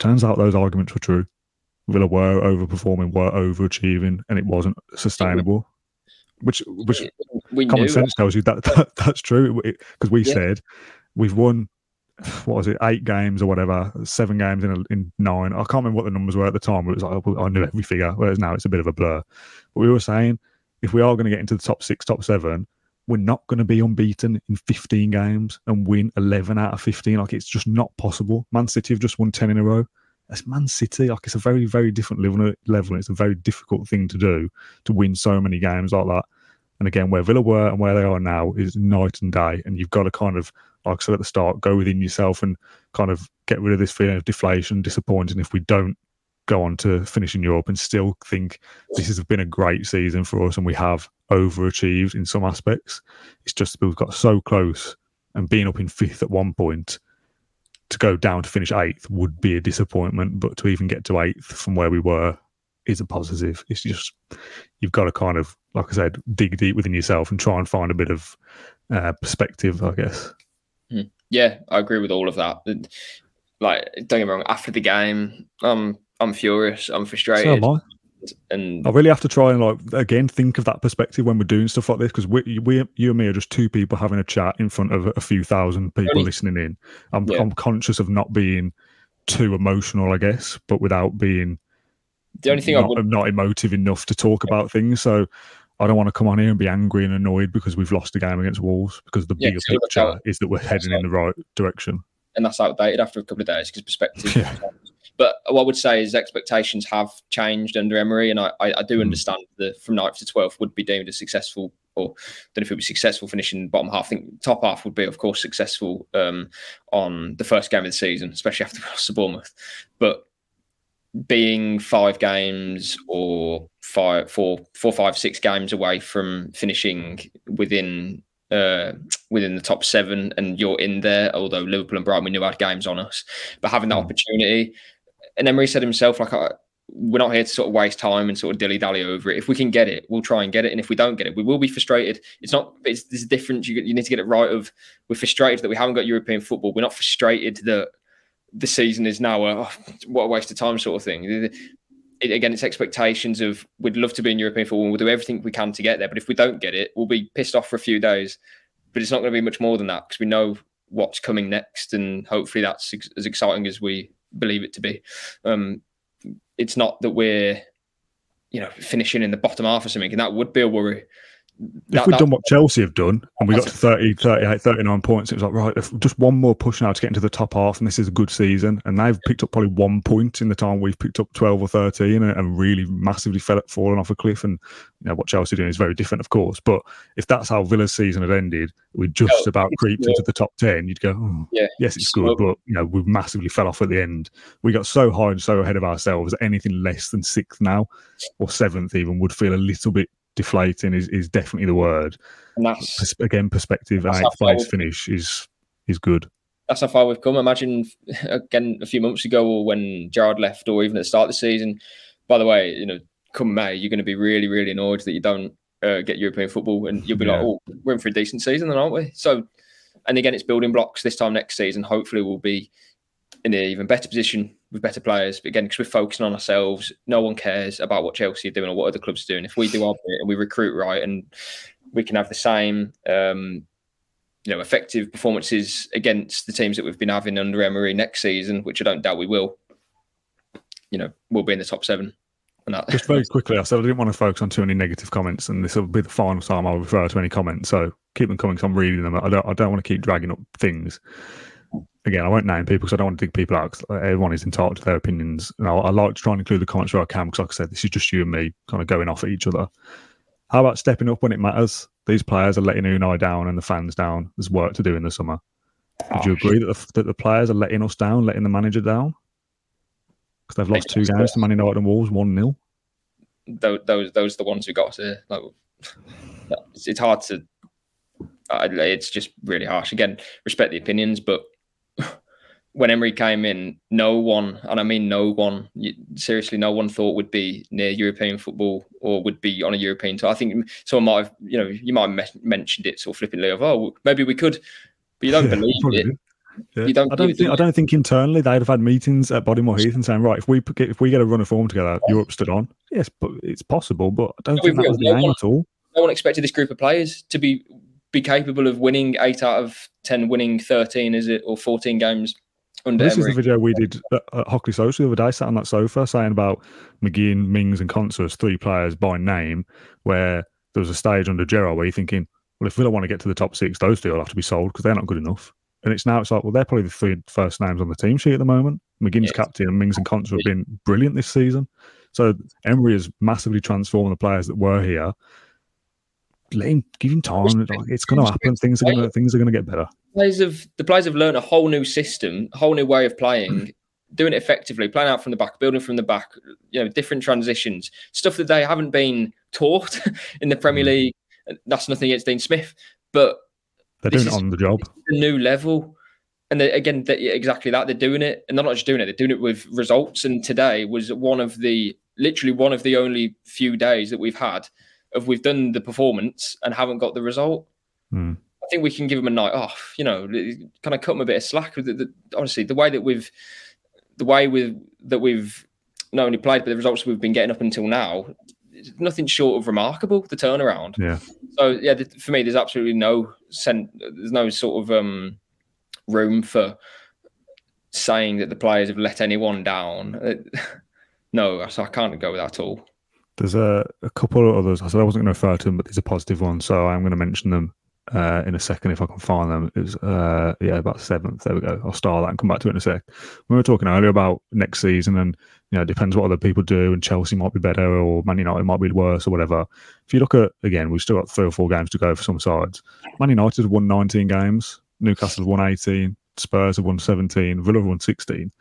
Turns out those arguments were true. Villa were overperforming, were overachieving, and it wasn't sustainable. Which, which we common sense tells you that, that that's true because we yeah. said we've won what was it, eight games or whatever, seven games in a, in nine. I can't remember what the numbers were at the time. But it was like oh, I knew every figure. Whereas now it's a bit of a blur. But we were saying if we are going to get into the top six, top seven, we're not going to be unbeaten in 15 games and win 11 out of 15. Like it's just not possible. Man City have just won 10 in a row. That's Man City. Like it's a very, very different level. Level. It's a very difficult thing to do to win so many games like that. And again, where Villa were and where they are now is night and day. And you've got to kind of, like I said at the start, go within yourself and kind of get rid of this feeling of deflation, disappointing if we don't go on to finish in Europe and still think this has been a great season for us and we have overachieved in some aspects. It's just we've got so close and being up in fifth at one point to go down to finish eighth would be a disappointment, but to even get to eighth from where we were is a positive. It's just you've got to kind of, like I said, dig deep within yourself and try and find a bit of uh, perspective, I guess. Hmm. Yeah, I agree with all of that. Like, don't get me wrong. After the game, I'm I'm furious. I'm frustrated. So and I really have to try and like again think of that perspective when we're doing stuff like this because we, we, you and me are just two people having a chat in front of a few thousand people listening in. I'm, yeah. I'm conscious of not being too emotional, I guess, but without being the only thing not, I would... not emotive enough to talk about things. So I don't want to come on here and be angry and annoyed because we've lost the game against Wolves because the yeah, bigger picture is that we're heading in the right direction. And that's outdated after a couple of days because perspective. Yeah. But what I would say is expectations have changed under Emery, and I, I, I do mm. understand that from 9th to 12th would be deemed a successful, or don't know if it would be successful finishing bottom half. I think top half would be, of course, successful um, on the first game of the season, especially after we lost to Bournemouth. But being five games or five, four, four, five, six games away from finishing within uh, within the top seven, and you're in there. Although Liverpool and Brighton, we knew had games on us, but having that hmm. opportunity, and Emery said himself, like, I, we're not here to sort of waste time and sort of dilly dally over it. If we can get it, we'll try and get it, and if we don't get it, we will be frustrated. It's not. It's there's a difference. You, you need to get it right. Of we're frustrated that we haven't got European football. We're not frustrated that the season is now a oh, what a waste of time sort of thing. It, again, it's expectations of we'd love to be in European football. We'll do everything we can to get there, but if we don't get it, we'll be pissed off for a few days. But it's not going to be much more than that because we know what's coming next, and hopefully that's as exciting as we believe it to be. Um, it's not that we're you know finishing in the bottom half or something, and that would be a worry if we'd done what Chelsea have done and we got to 30, 38, 39 points, it was like, right, just one more push now to get into the top half, and this is a good season. And they've picked up probably one point in the time we've picked up 12 or 13 and, and really massively fell, fallen off a cliff. And you know, what Chelsea are doing is very different, of course. But if that's how Villa's season had ended, we just about creeped into the top 10, you'd go, oh, yeah, yes, it's good. But, you know, we massively fell off at the end. We got so high and so ahead of ourselves that anything less than sixth now or seventh even would feel a little bit deflating is, is definitely the word. And that's again perspective. That's eighth place finish is is good. That's how far we've come. Imagine again a few months ago, or when Gerrard left, or even at the start of the season. By the way, you know, come May, you're going to be really, really annoyed that you don't uh, get European football, and you'll be yeah. like, "Oh, we're in for a decent season, then, aren't we?" So, and again, it's building blocks. This time next season, hopefully, we'll be in an even better position with better players. But again, because we're focusing on ourselves, no one cares about what Chelsea are doing or what other clubs are doing. If we do our bit and we recruit right, and we can have the same, um, you know, effective performances against the teams that we've been having under Emery next season, which I don't doubt we will. You know, we'll be in the top seven. Just very quickly, I said I didn't want to focus on too many negative comments, and this will be the final time I'll refer to any comments. So keep them coming. Cause I'm reading them. I don't. I don't want to keep dragging up things again, I won't name people because I don't want to dig people out. everyone is entitled to their opinions. And I, I like to try and include the comments where I can because, like I said, this is just you and me kind of going off at each other. How about stepping up when it matters? these players are letting Unai down and the fans down. There's work to do in the summer. Would you oh, agree that the, that the players are letting us down, letting the manager down? Because they've lost two games to Man United and Wolves, 1 0. Those, those, those are the ones who got to. Like, it's, it's hard to. It's just really harsh. Again, respect the opinions, but when Emery came in, no one, and I mean no one, seriously, no one thought would be near European football or would be on a European tour. I think someone might have, you know, you might have mentioned it sort of flippantly of, oh, maybe we could, but you don't yeah, believe it. Yeah. You don't I don't think I don't think internally they'd have had meetings at Bodymoor Heath and saying, right, if we get, if we get a run of form together, yeah. Europe stood on. Yes, but it's possible, but I don't no, think that was the no aim one, at all. No one expected this group of players to be be capable of winning eight out of ten, winning thirteen, is it, or fourteen games under this Emery. is the video we did at, Hockley Social the other day, sat on that sofa saying about McGinn, Mings, and Konsa as three players by name, where there was a stage under Gerrard where you're thinking, well, if we don't want to get to the top six, those two will have to be sold because they're not good enough. And it's now it's like, well, they're probably the three first names on the team sheet at the moment. McGinn's yes. captain and Mings and Konsa have been brilliant this season. So Emery has massively transformed the players that were here. Let him give him time. It's going to happen. Things are going to things are going to get better players have the players have learned a whole new system, a whole new way of playing, mm. doing it effectively, playing out from the back, building from the back, you know, different transitions, stuff that they haven't been taught in the Premier mm. League. That's nothing against Dean Smith, but they're doing it on the job. A new level. And they, again, they, exactly that. They're doing it, and they're not just doing it; they're doing it with results. And today was one of the, literally one of the only few days that we've had of we've done the performance and haven't got the result. Mm. I think we can give them a night off. You know, kind of cut them a bit of slack. The, the, honestly, the way that we've, the way with that we've not only played, but the results we've been getting up until now, nothing short of remarkable. The turnaround. Yeah. So yeah, for me, there's absolutely no sense. There's no sort of um, room for saying that the players have let anyone down. no, so I can't go with that at all. There's a, a couple of others. I said I wasn't going to refer to them, but there's a positive one, so I'm going to mention them uh, in a second if I can find them. It was uh, yeah about seventh. There we go. I'll start that and come back to it in a sec. We were talking earlier about next season, and you know it depends what other people do, and Chelsea might be better, or Man United might be worse, or whatever. If you look at again, we've still got three or four games to go for some sides. Man United have won 19 games. Newcastle have won 18. Spurs have won 17. Villa have won 16.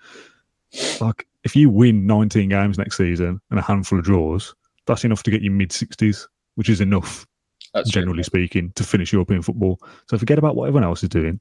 Like if you win 19 games next season and a handful of draws, that's enough to get you mid 60s, which is enough that's generally true. speaking, to finish European football. So forget about what everyone else is doing.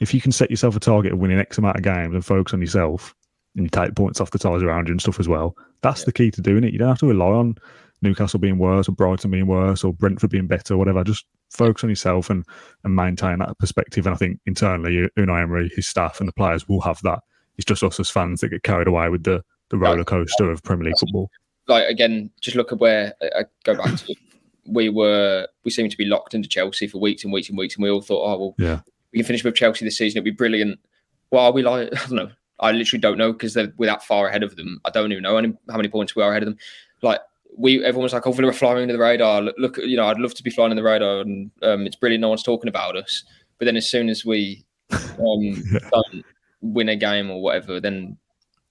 If you can set yourself a target of winning X amount of games and focus on yourself, and you take points off the ties around you and stuff as well, that's yeah. the key to doing it. You don't have to rely on Newcastle being worse or Brighton being worse or Brentford being better or whatever. Just focus on yourself and, and maintain that perspective. And I think internally, Unai Emery, his staff, and the players will have that. It's just us as fans that get carried away with the, the roller coaster of Premier League football. Like again, just look at where I go back to we were we seemed to be locked into Chelsea for weeks and weeks and weeks, and we all thought, oh well, yeah, we can finish with Chelsea this season. It'd be brilliant. Well, are we like I don't know. I literally don't know because they're we're that far ahead of them. I don't even know any, how many points we are ahead of them. Like we, everyone was like, "Oh, Villa are flying under the radar." Look, look, you know, I'd love to be flying in the radar, and um, it's brilliant. No one's talking about us. But then, as soon as we um, yeah. don't win a game or whatever, then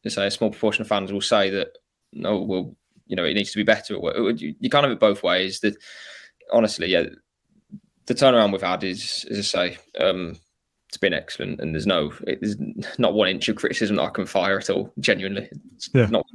say a small proportion of fans will say that no, we'll you know it needs to be better. You, you can't have it both ways. That honestly, yeah, the turnaround we've had is, as I say, um, it's been excellent, and there's no, there's not one inch of criticism that I can fire at all. Genuinely, it's yeah. not.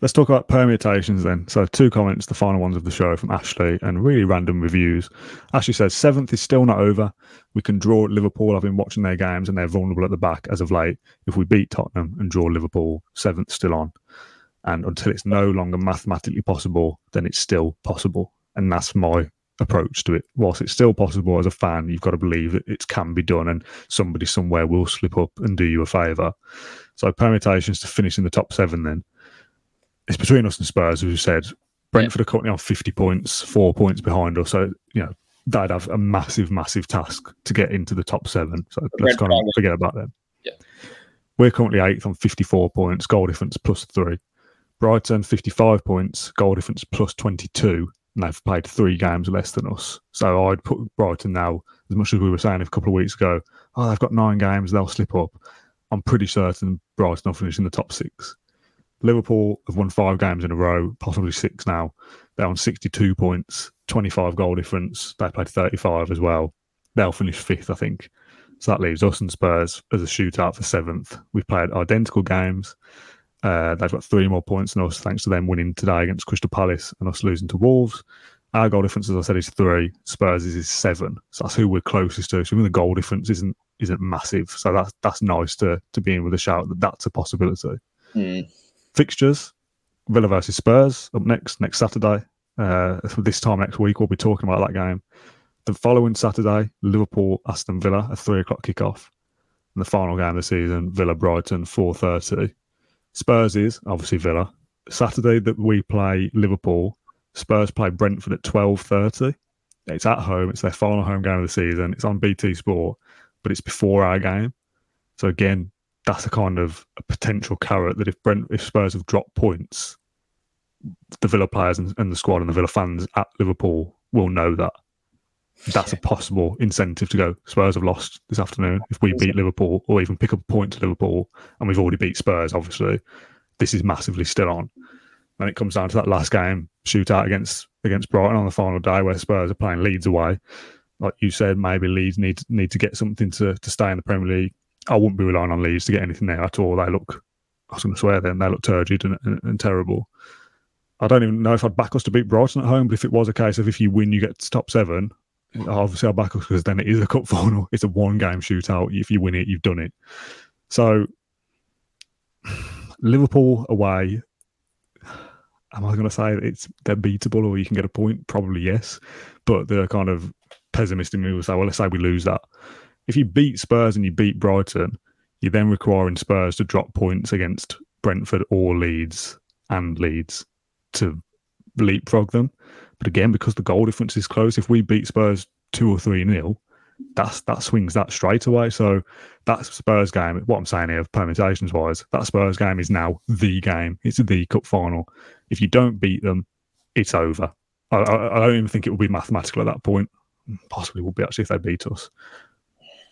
Let's talk about permutations then. So, two comments, the final ones of the show from Ashley, and really random reviews. Ashley says, Seventh is still not over. We can draw Liverpool. I've been watching their games and they're vulnerable at the back as of late. If we beat Tottenham and draw Liverpool, seventh still on. And until it's no longer mathematically possible, then it's still possible. And that's my approach to it. Whilst it's still possible as a fan, you've got to believe that it can be done and somebody somewhere will slip up and do you a favour. So permutations to finish in the top seven then. It's between us and Spurs, as we said. Brentford yeah. are currently on 50 points, four points behind us. So, you know, they'd have a massive, massive task to get into the top seven. So let's kind of forget about them. Yeah. We're currently eighth on 54 points, goal difference plus three. Brighton 55 points, goal difference plus 22, and they've played three games less than us. So I'd put Brighton now, as much as we were saying a couple of weeks ago, oh, they've got nine games, they'll slip up. I'm pretty certain Brighton will finish in the top six. Liverpool have won five games in a row, possibly six now. They're on 62 points, 25 goal difference. They played 35 as well. They'll finish fifth, I think. So that leaves us and Spurs as a shootout for seventh. We've played identical games. Uh, they've got three more points than us, thanks to them winning today against Crystal Palace and us losing to Wolves. Our goal difference, as I said, is three. Spurs is, seven. So that's who we're closest to. So even the goal difference isn't isn't massive. So that's that's nice to to be in with a shout that that's a possibility. Mm. Fixtures: Villa versus Spurs up next next Saturday. Uh, this time next week, we'll be talking about that game. The following Saturday, Liverpool Aston Villa, a three o'clock kickoff. And the final game of the season, Villa Brighton, four thirty. Spurs is obviously Villa. Saturday that we play Liverpool, Spurs play Brentford at twelve thirty. It's at home. It's their final home game of the season. It's on BT Sport, but it's before our game. So again, that's a kind of a potential carrot that if Brent, if Spurs have dropped points, the Villa players and, and the squad and the Villa fans at Liverpool will know that that's a possible incentive to go. Spurs have lost this afternoon. If we beat Liverpool or even pick up a point to Liverpool, and we've already beat Spurs, obviously, this is massively still on. When it comes down to that last game shootout against against Brighton on the final day, where Spurs are playing Leeds away, like you said, maybe Leeds need need to get something to to stay in the Premier League. I wouldn't be relying on Leeds to get anything there at all. They look, I was going to swear then, they look turgid and, and, and terrible. I don't even know if I'd back us to beat Brighton at home, but if it was a case of if you win, you get to top seven, obviously I'll back us because then it is a cup final. It's a one game shootout. If you win it, you've done it. So Liverpool away. Am I going to say it's they're beatable or you can get a point? Probably yes, but the kind of pessimist in me will say, well, let's say we lose that. If you beat Spurs and you beat Brighton, you're then requiring Spurs to drop points against Brentford or Leeds and Leeds to leapfrog them. But again, because the goal difference is close, if we beat Spurs two or three nil, that's that swings that straight away. So that Spurs game, what I'm saying here, permutations wise, that Spurs game is now the game. It's the cup final. If you don't beat them, it's over. I, I, I don't even think it will be mathematical at that point. Possibly will be actually if they beat us.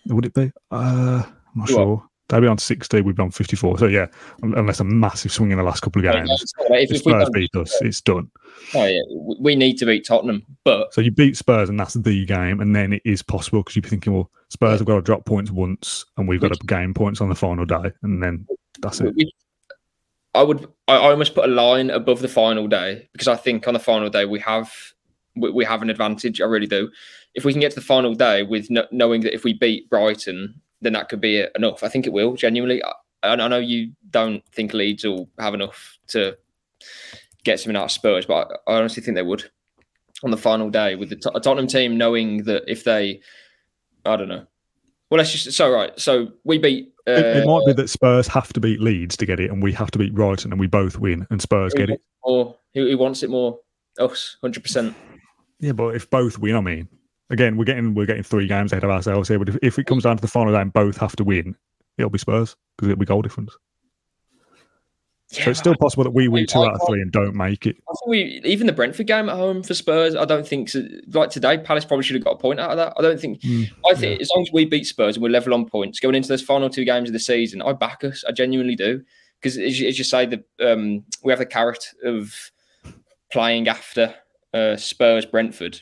Would it be? Uh, I'm not sure. They'd be on 60, we'd be on 54. So, yeah, unless a massive swing in the last couple of games. if, if Spurs beat us, it's done. Oh, yeah. We need to beat Tottenham. But So, you beat Spurs, and that's the game. And then it is possible because you'd be thinking, well, Spurs yeah. have got to drop points once, and we've got to gain points on the final day. And then that's it. I would, I almost put a line above the final day because I think on the final day we have, we, we have an advantage. I really do. If we can get to the final day with no, knowing that if we beat Brighton then that could be enough. I think it will genuinely. I, I know you don't think Leeds will have enough to get something out of Spurs, but I, I honestly think they would on the final day with the Tottenham team knowing that if they, I don't know. Well, let's just so right. So we beat. Uh, it, it, might be that Spurs have to beat Leeds to get it, and we have to beat Brighton, and we both win, and Spurs get it. Or who, wants it more? Us, hundred percent. Yeah, but if both win, I mean, again, we're getting we're getting three games ahead of ourselves here. But if, if it comes down to the final game, both have to win. It'll be Spurs because it'll be goal difference. Yeah, so it's still possible that we win two out of three and don't make it. I think we even the Brentford game at home for Spurs. I don't think so, like today. Palace probably should have got a point out of that. I don't think. Mm, I think yeah. as long as we beat Spurs and we're level on points going into those final two games of the season, I back us. I genuinely do because as, as, you say, the um, we have the carrot of playing after uh, Spurs Brentford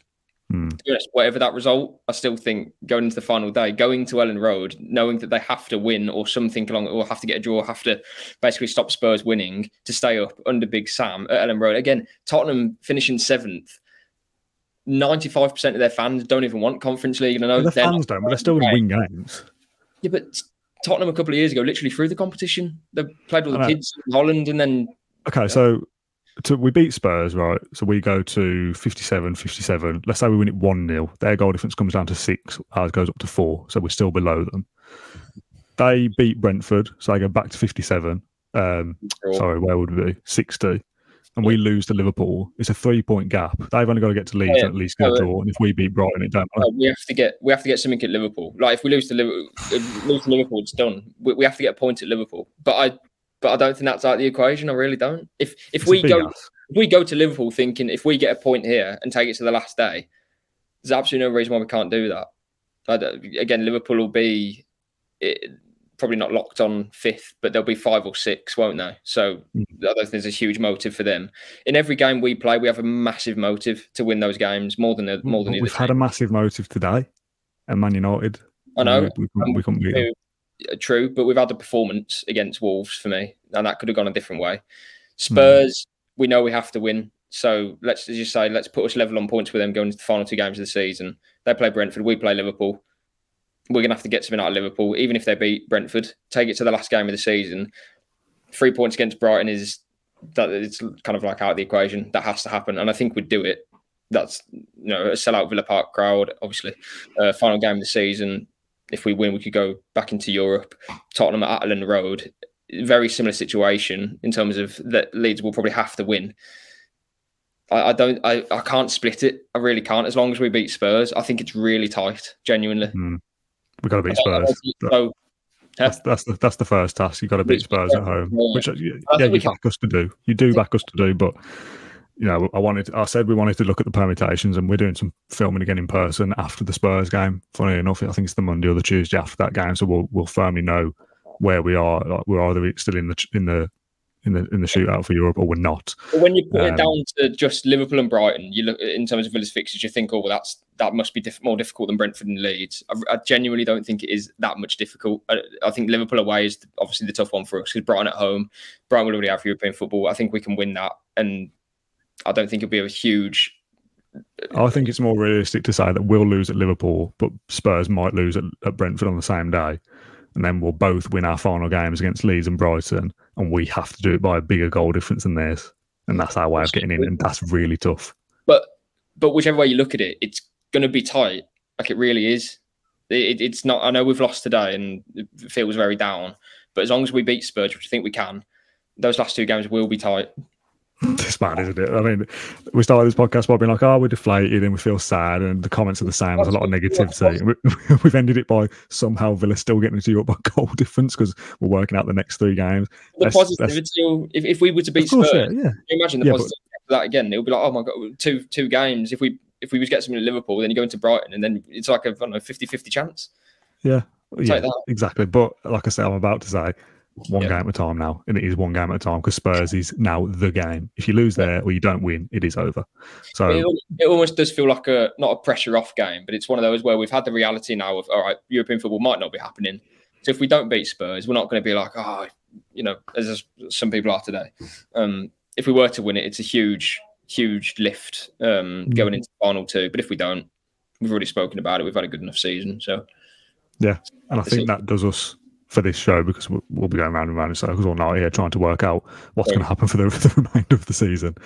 Hmm. Yes, whatever that result, I still think going into the final day, going to Elland Road, knowing that they have to win or something along, or have to get a draw, have to basically stop Spurs winning to stay up under Big Sam at Elland Road. Again, Tottenham finishing seventh. Ninety-five percent of their fans don't even want Conference League, and I know the fans don't, but they're still win games. Yeah, but Tottenham a couple of years ago literally threw the competition. They played with the kids in Holland, and then okay, so to, we beat Spurs, right? So we go to 57 57. Let's say we win it 1 0. Their goal difference comes down to six, ours goes up to four. So we're still below them. They beat Brentford, so they go back to 57. Um, sorry, where would we be? 60. And we lose to Liverpool. It's a three point gap. They've only got to get to Leeds yeah, and at least get a draw. And if we beat Brighton, it don't matter. we have to get we have to get something at Liverpool. Like if we lose to Liverpool, lose to Liverpool, it's done. We, we have to get a point at Liverpool. But I but I don't think that's out of the equation. I really don't. If if it's we go if we go to Liverpool thinking if we get a point here and take it to the last day, there's absolutely no reason why we can't do that. Again, Liverpool will be it, probably not locked on fifth, but they'll be five or six, won't they? So Mm. I don't think there's a huge motive for them. In every game we play, we have a massive motive to win those games more than the, more than We've had a massive motive today and Man United. I know. We, we, couldn't- we couldn't beat them. Uh, True, but we've had the performance against Wolves for me, and that could have gone a different way. Spurs, we know we have to win. So let's just say, let's put us level on points with them going into the final two games of the season. They play Brentford, we play Liverpool. We're going to have to get something out of Liverpool, even if they beat Brentford. Take it to the last game of the season. Three points against Brighton is that it's kind of like out of the equation. That has to happen, and I think we'd do it. That's you know a sellout Villa Park crowd, obviously. Uh, final game of the season. If we win, we could go back into Europe. Tottenham at Elland Road, very similar situation in terms of that Leeds will probably have to win. I, I don't, I, I can't split it. I really can't. As long as we beat Spurs, I think it's really tight. Genuinely. We've got to beat Spurs. So That's, that's the that's the first task. You've got to beat Spurs at home, which uh, yeah, you back us to do. You do back us to do, but you know, I wanted. I said we wanted to look at the permutations, and we're doing some filming again in person after the Spurs game. Funny enough, I think it's the Monday or the Tuesday after that game, so we'll we'll firmly know where we are. Like we're either still in the in the in the in the shootout for Europe, or we're not. But when you put Um, it down to just Liverpool and Brighton, you look in terms of Villa's fixtures, you think, oh, well, that's that must be diff- more difficult than Brentford and Leeds. I, I genuinely don't think it is that much difficult. I, I think Liverpool away is obviously the tough one for us because Brighton at home, Brighton will already have European football. I think we can win that, and I don't think it'll be a huge. I think it's more realistic to say that we'll lose at Liverpool, but Spurs might lose at, at Brentford on the same day. And then we'll both win our final games against Leeds and Brighton, and we have to do it by a bigger goal difference than theirs. And that's our way of getting in, and that's really tough. But but whichever way you look at it, it's going to be tight. Like it really is. It, it's not. I know we've lost today and it feels very down. But as long as we beat Spurs, which I think we can, those last two games will be tight. It's mad, isn't it? I mean, we started this podcast by being like, oh, we're deflated and we feel sad, and the comments are the same. There's a lot of negativity. We- We've ended it by somehow Villa still getting to Europe by goal difference because we're working out the next three games. The let's- positivity. If, if we were to beat Of course, Spurs, yeah, yeah. can you imagine the Yeah, but- positivity after that again? It'll be like, oh my god, two two games. If we if we would get something at Liverpool, then you go into Brighton, and then it's like a I don't know 50-50 chance. Yeah, yeah, exactly. But like I said, I'm about to say one Yeah. game at a time now, and it is one game at a time because Spurs is now the game. If you lose there or you don't win, it is over. So It, it almost does feel like a not a pressure off game, but it's one of those where we've had the reality now of all right, European football might not be happening. So if we don't beat Spurs, we're not going to be like, oh, you know, as some people are today. Um, if we were to win it, it's a huge, huge lift um, going into final two. But if we don't, we've already spoken about it. We've had a good enough season. So yeah. and I think that does us for this show because we'll, be going round and round in circles all night here trying to work out what's Right. going to happen for the, for the remainder of the season.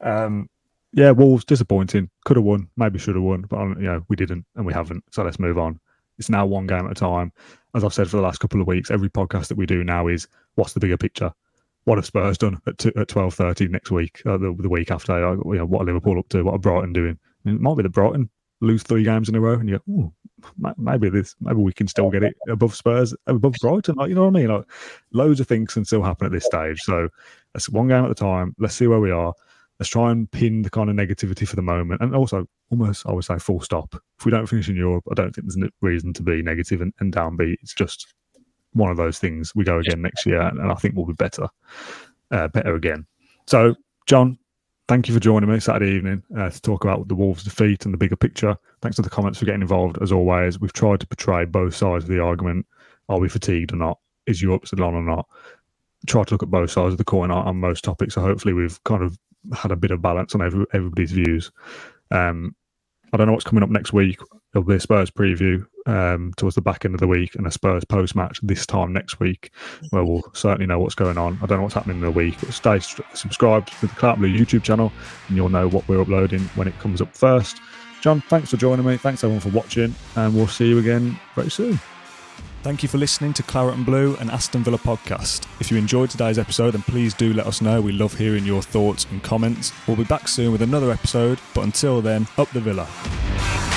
Um, yeah, Wolves disappointing. Could have won, maybe should have won, but you know we didn't and we haven't. So let's move on. It's now one game at a time. As I've said for the last couple of weeks, every podcast that we do now is what's the bigger picture. What have Spurs done at, t- at twelve thirty next week? Uh, the, the week after, uh, you know, what are Liverpool up to? What are Brighton doing? And it might be that Brighton lose three games in a row, and you go, "Ooh, ma- maybe this, maybe we can still get it above Spurs, above Brighton. Like, you know what I mean? Like, loads of things can still happen at this stage. So that's one game at a time. Let's see where we are. Let's try and pin the kind of negativity for the moment, and also almost, I would say, full stop. If we don't finish in Europe, I don't think there's a reason to be negative and, and downbeat. It's just one of those things. We go again next year, and, and I think we'll be better, uh, better again. So, John, thank you for joining me Saturday evening uh, to talk about the Wolves' defeat and the bigger picture. Thanks to the comments for getting involved as always. We've tried to portray both sides of the argument. Are we fatigued or not? Is Europe still on or not? Try to look at both sides of the coin on, on most topics. So hopefully we've kind of had a bit of balance on every, everybody's views. Um, I don't know what's coming up next week. There'll be a Spurs preview um, towards the back end of the week and a Spurs post match this time next week, where we'll certainly know what's going on. I don't know what's happening in the week, but stay st- subscribed to the Claret Blue YouTube channel and you'll know what we're uploading when it comes up first. John, thanks for joining me. Thanks everyone for watching, and we'll see you again very soon. Thank you for listening to Claret and Blue and Aston Villa podcast. If you enjoyed today's episode, then please do let us know. We love hearing your thoughts and comments. We'll be back soon with another episode, but until then, up the Villa.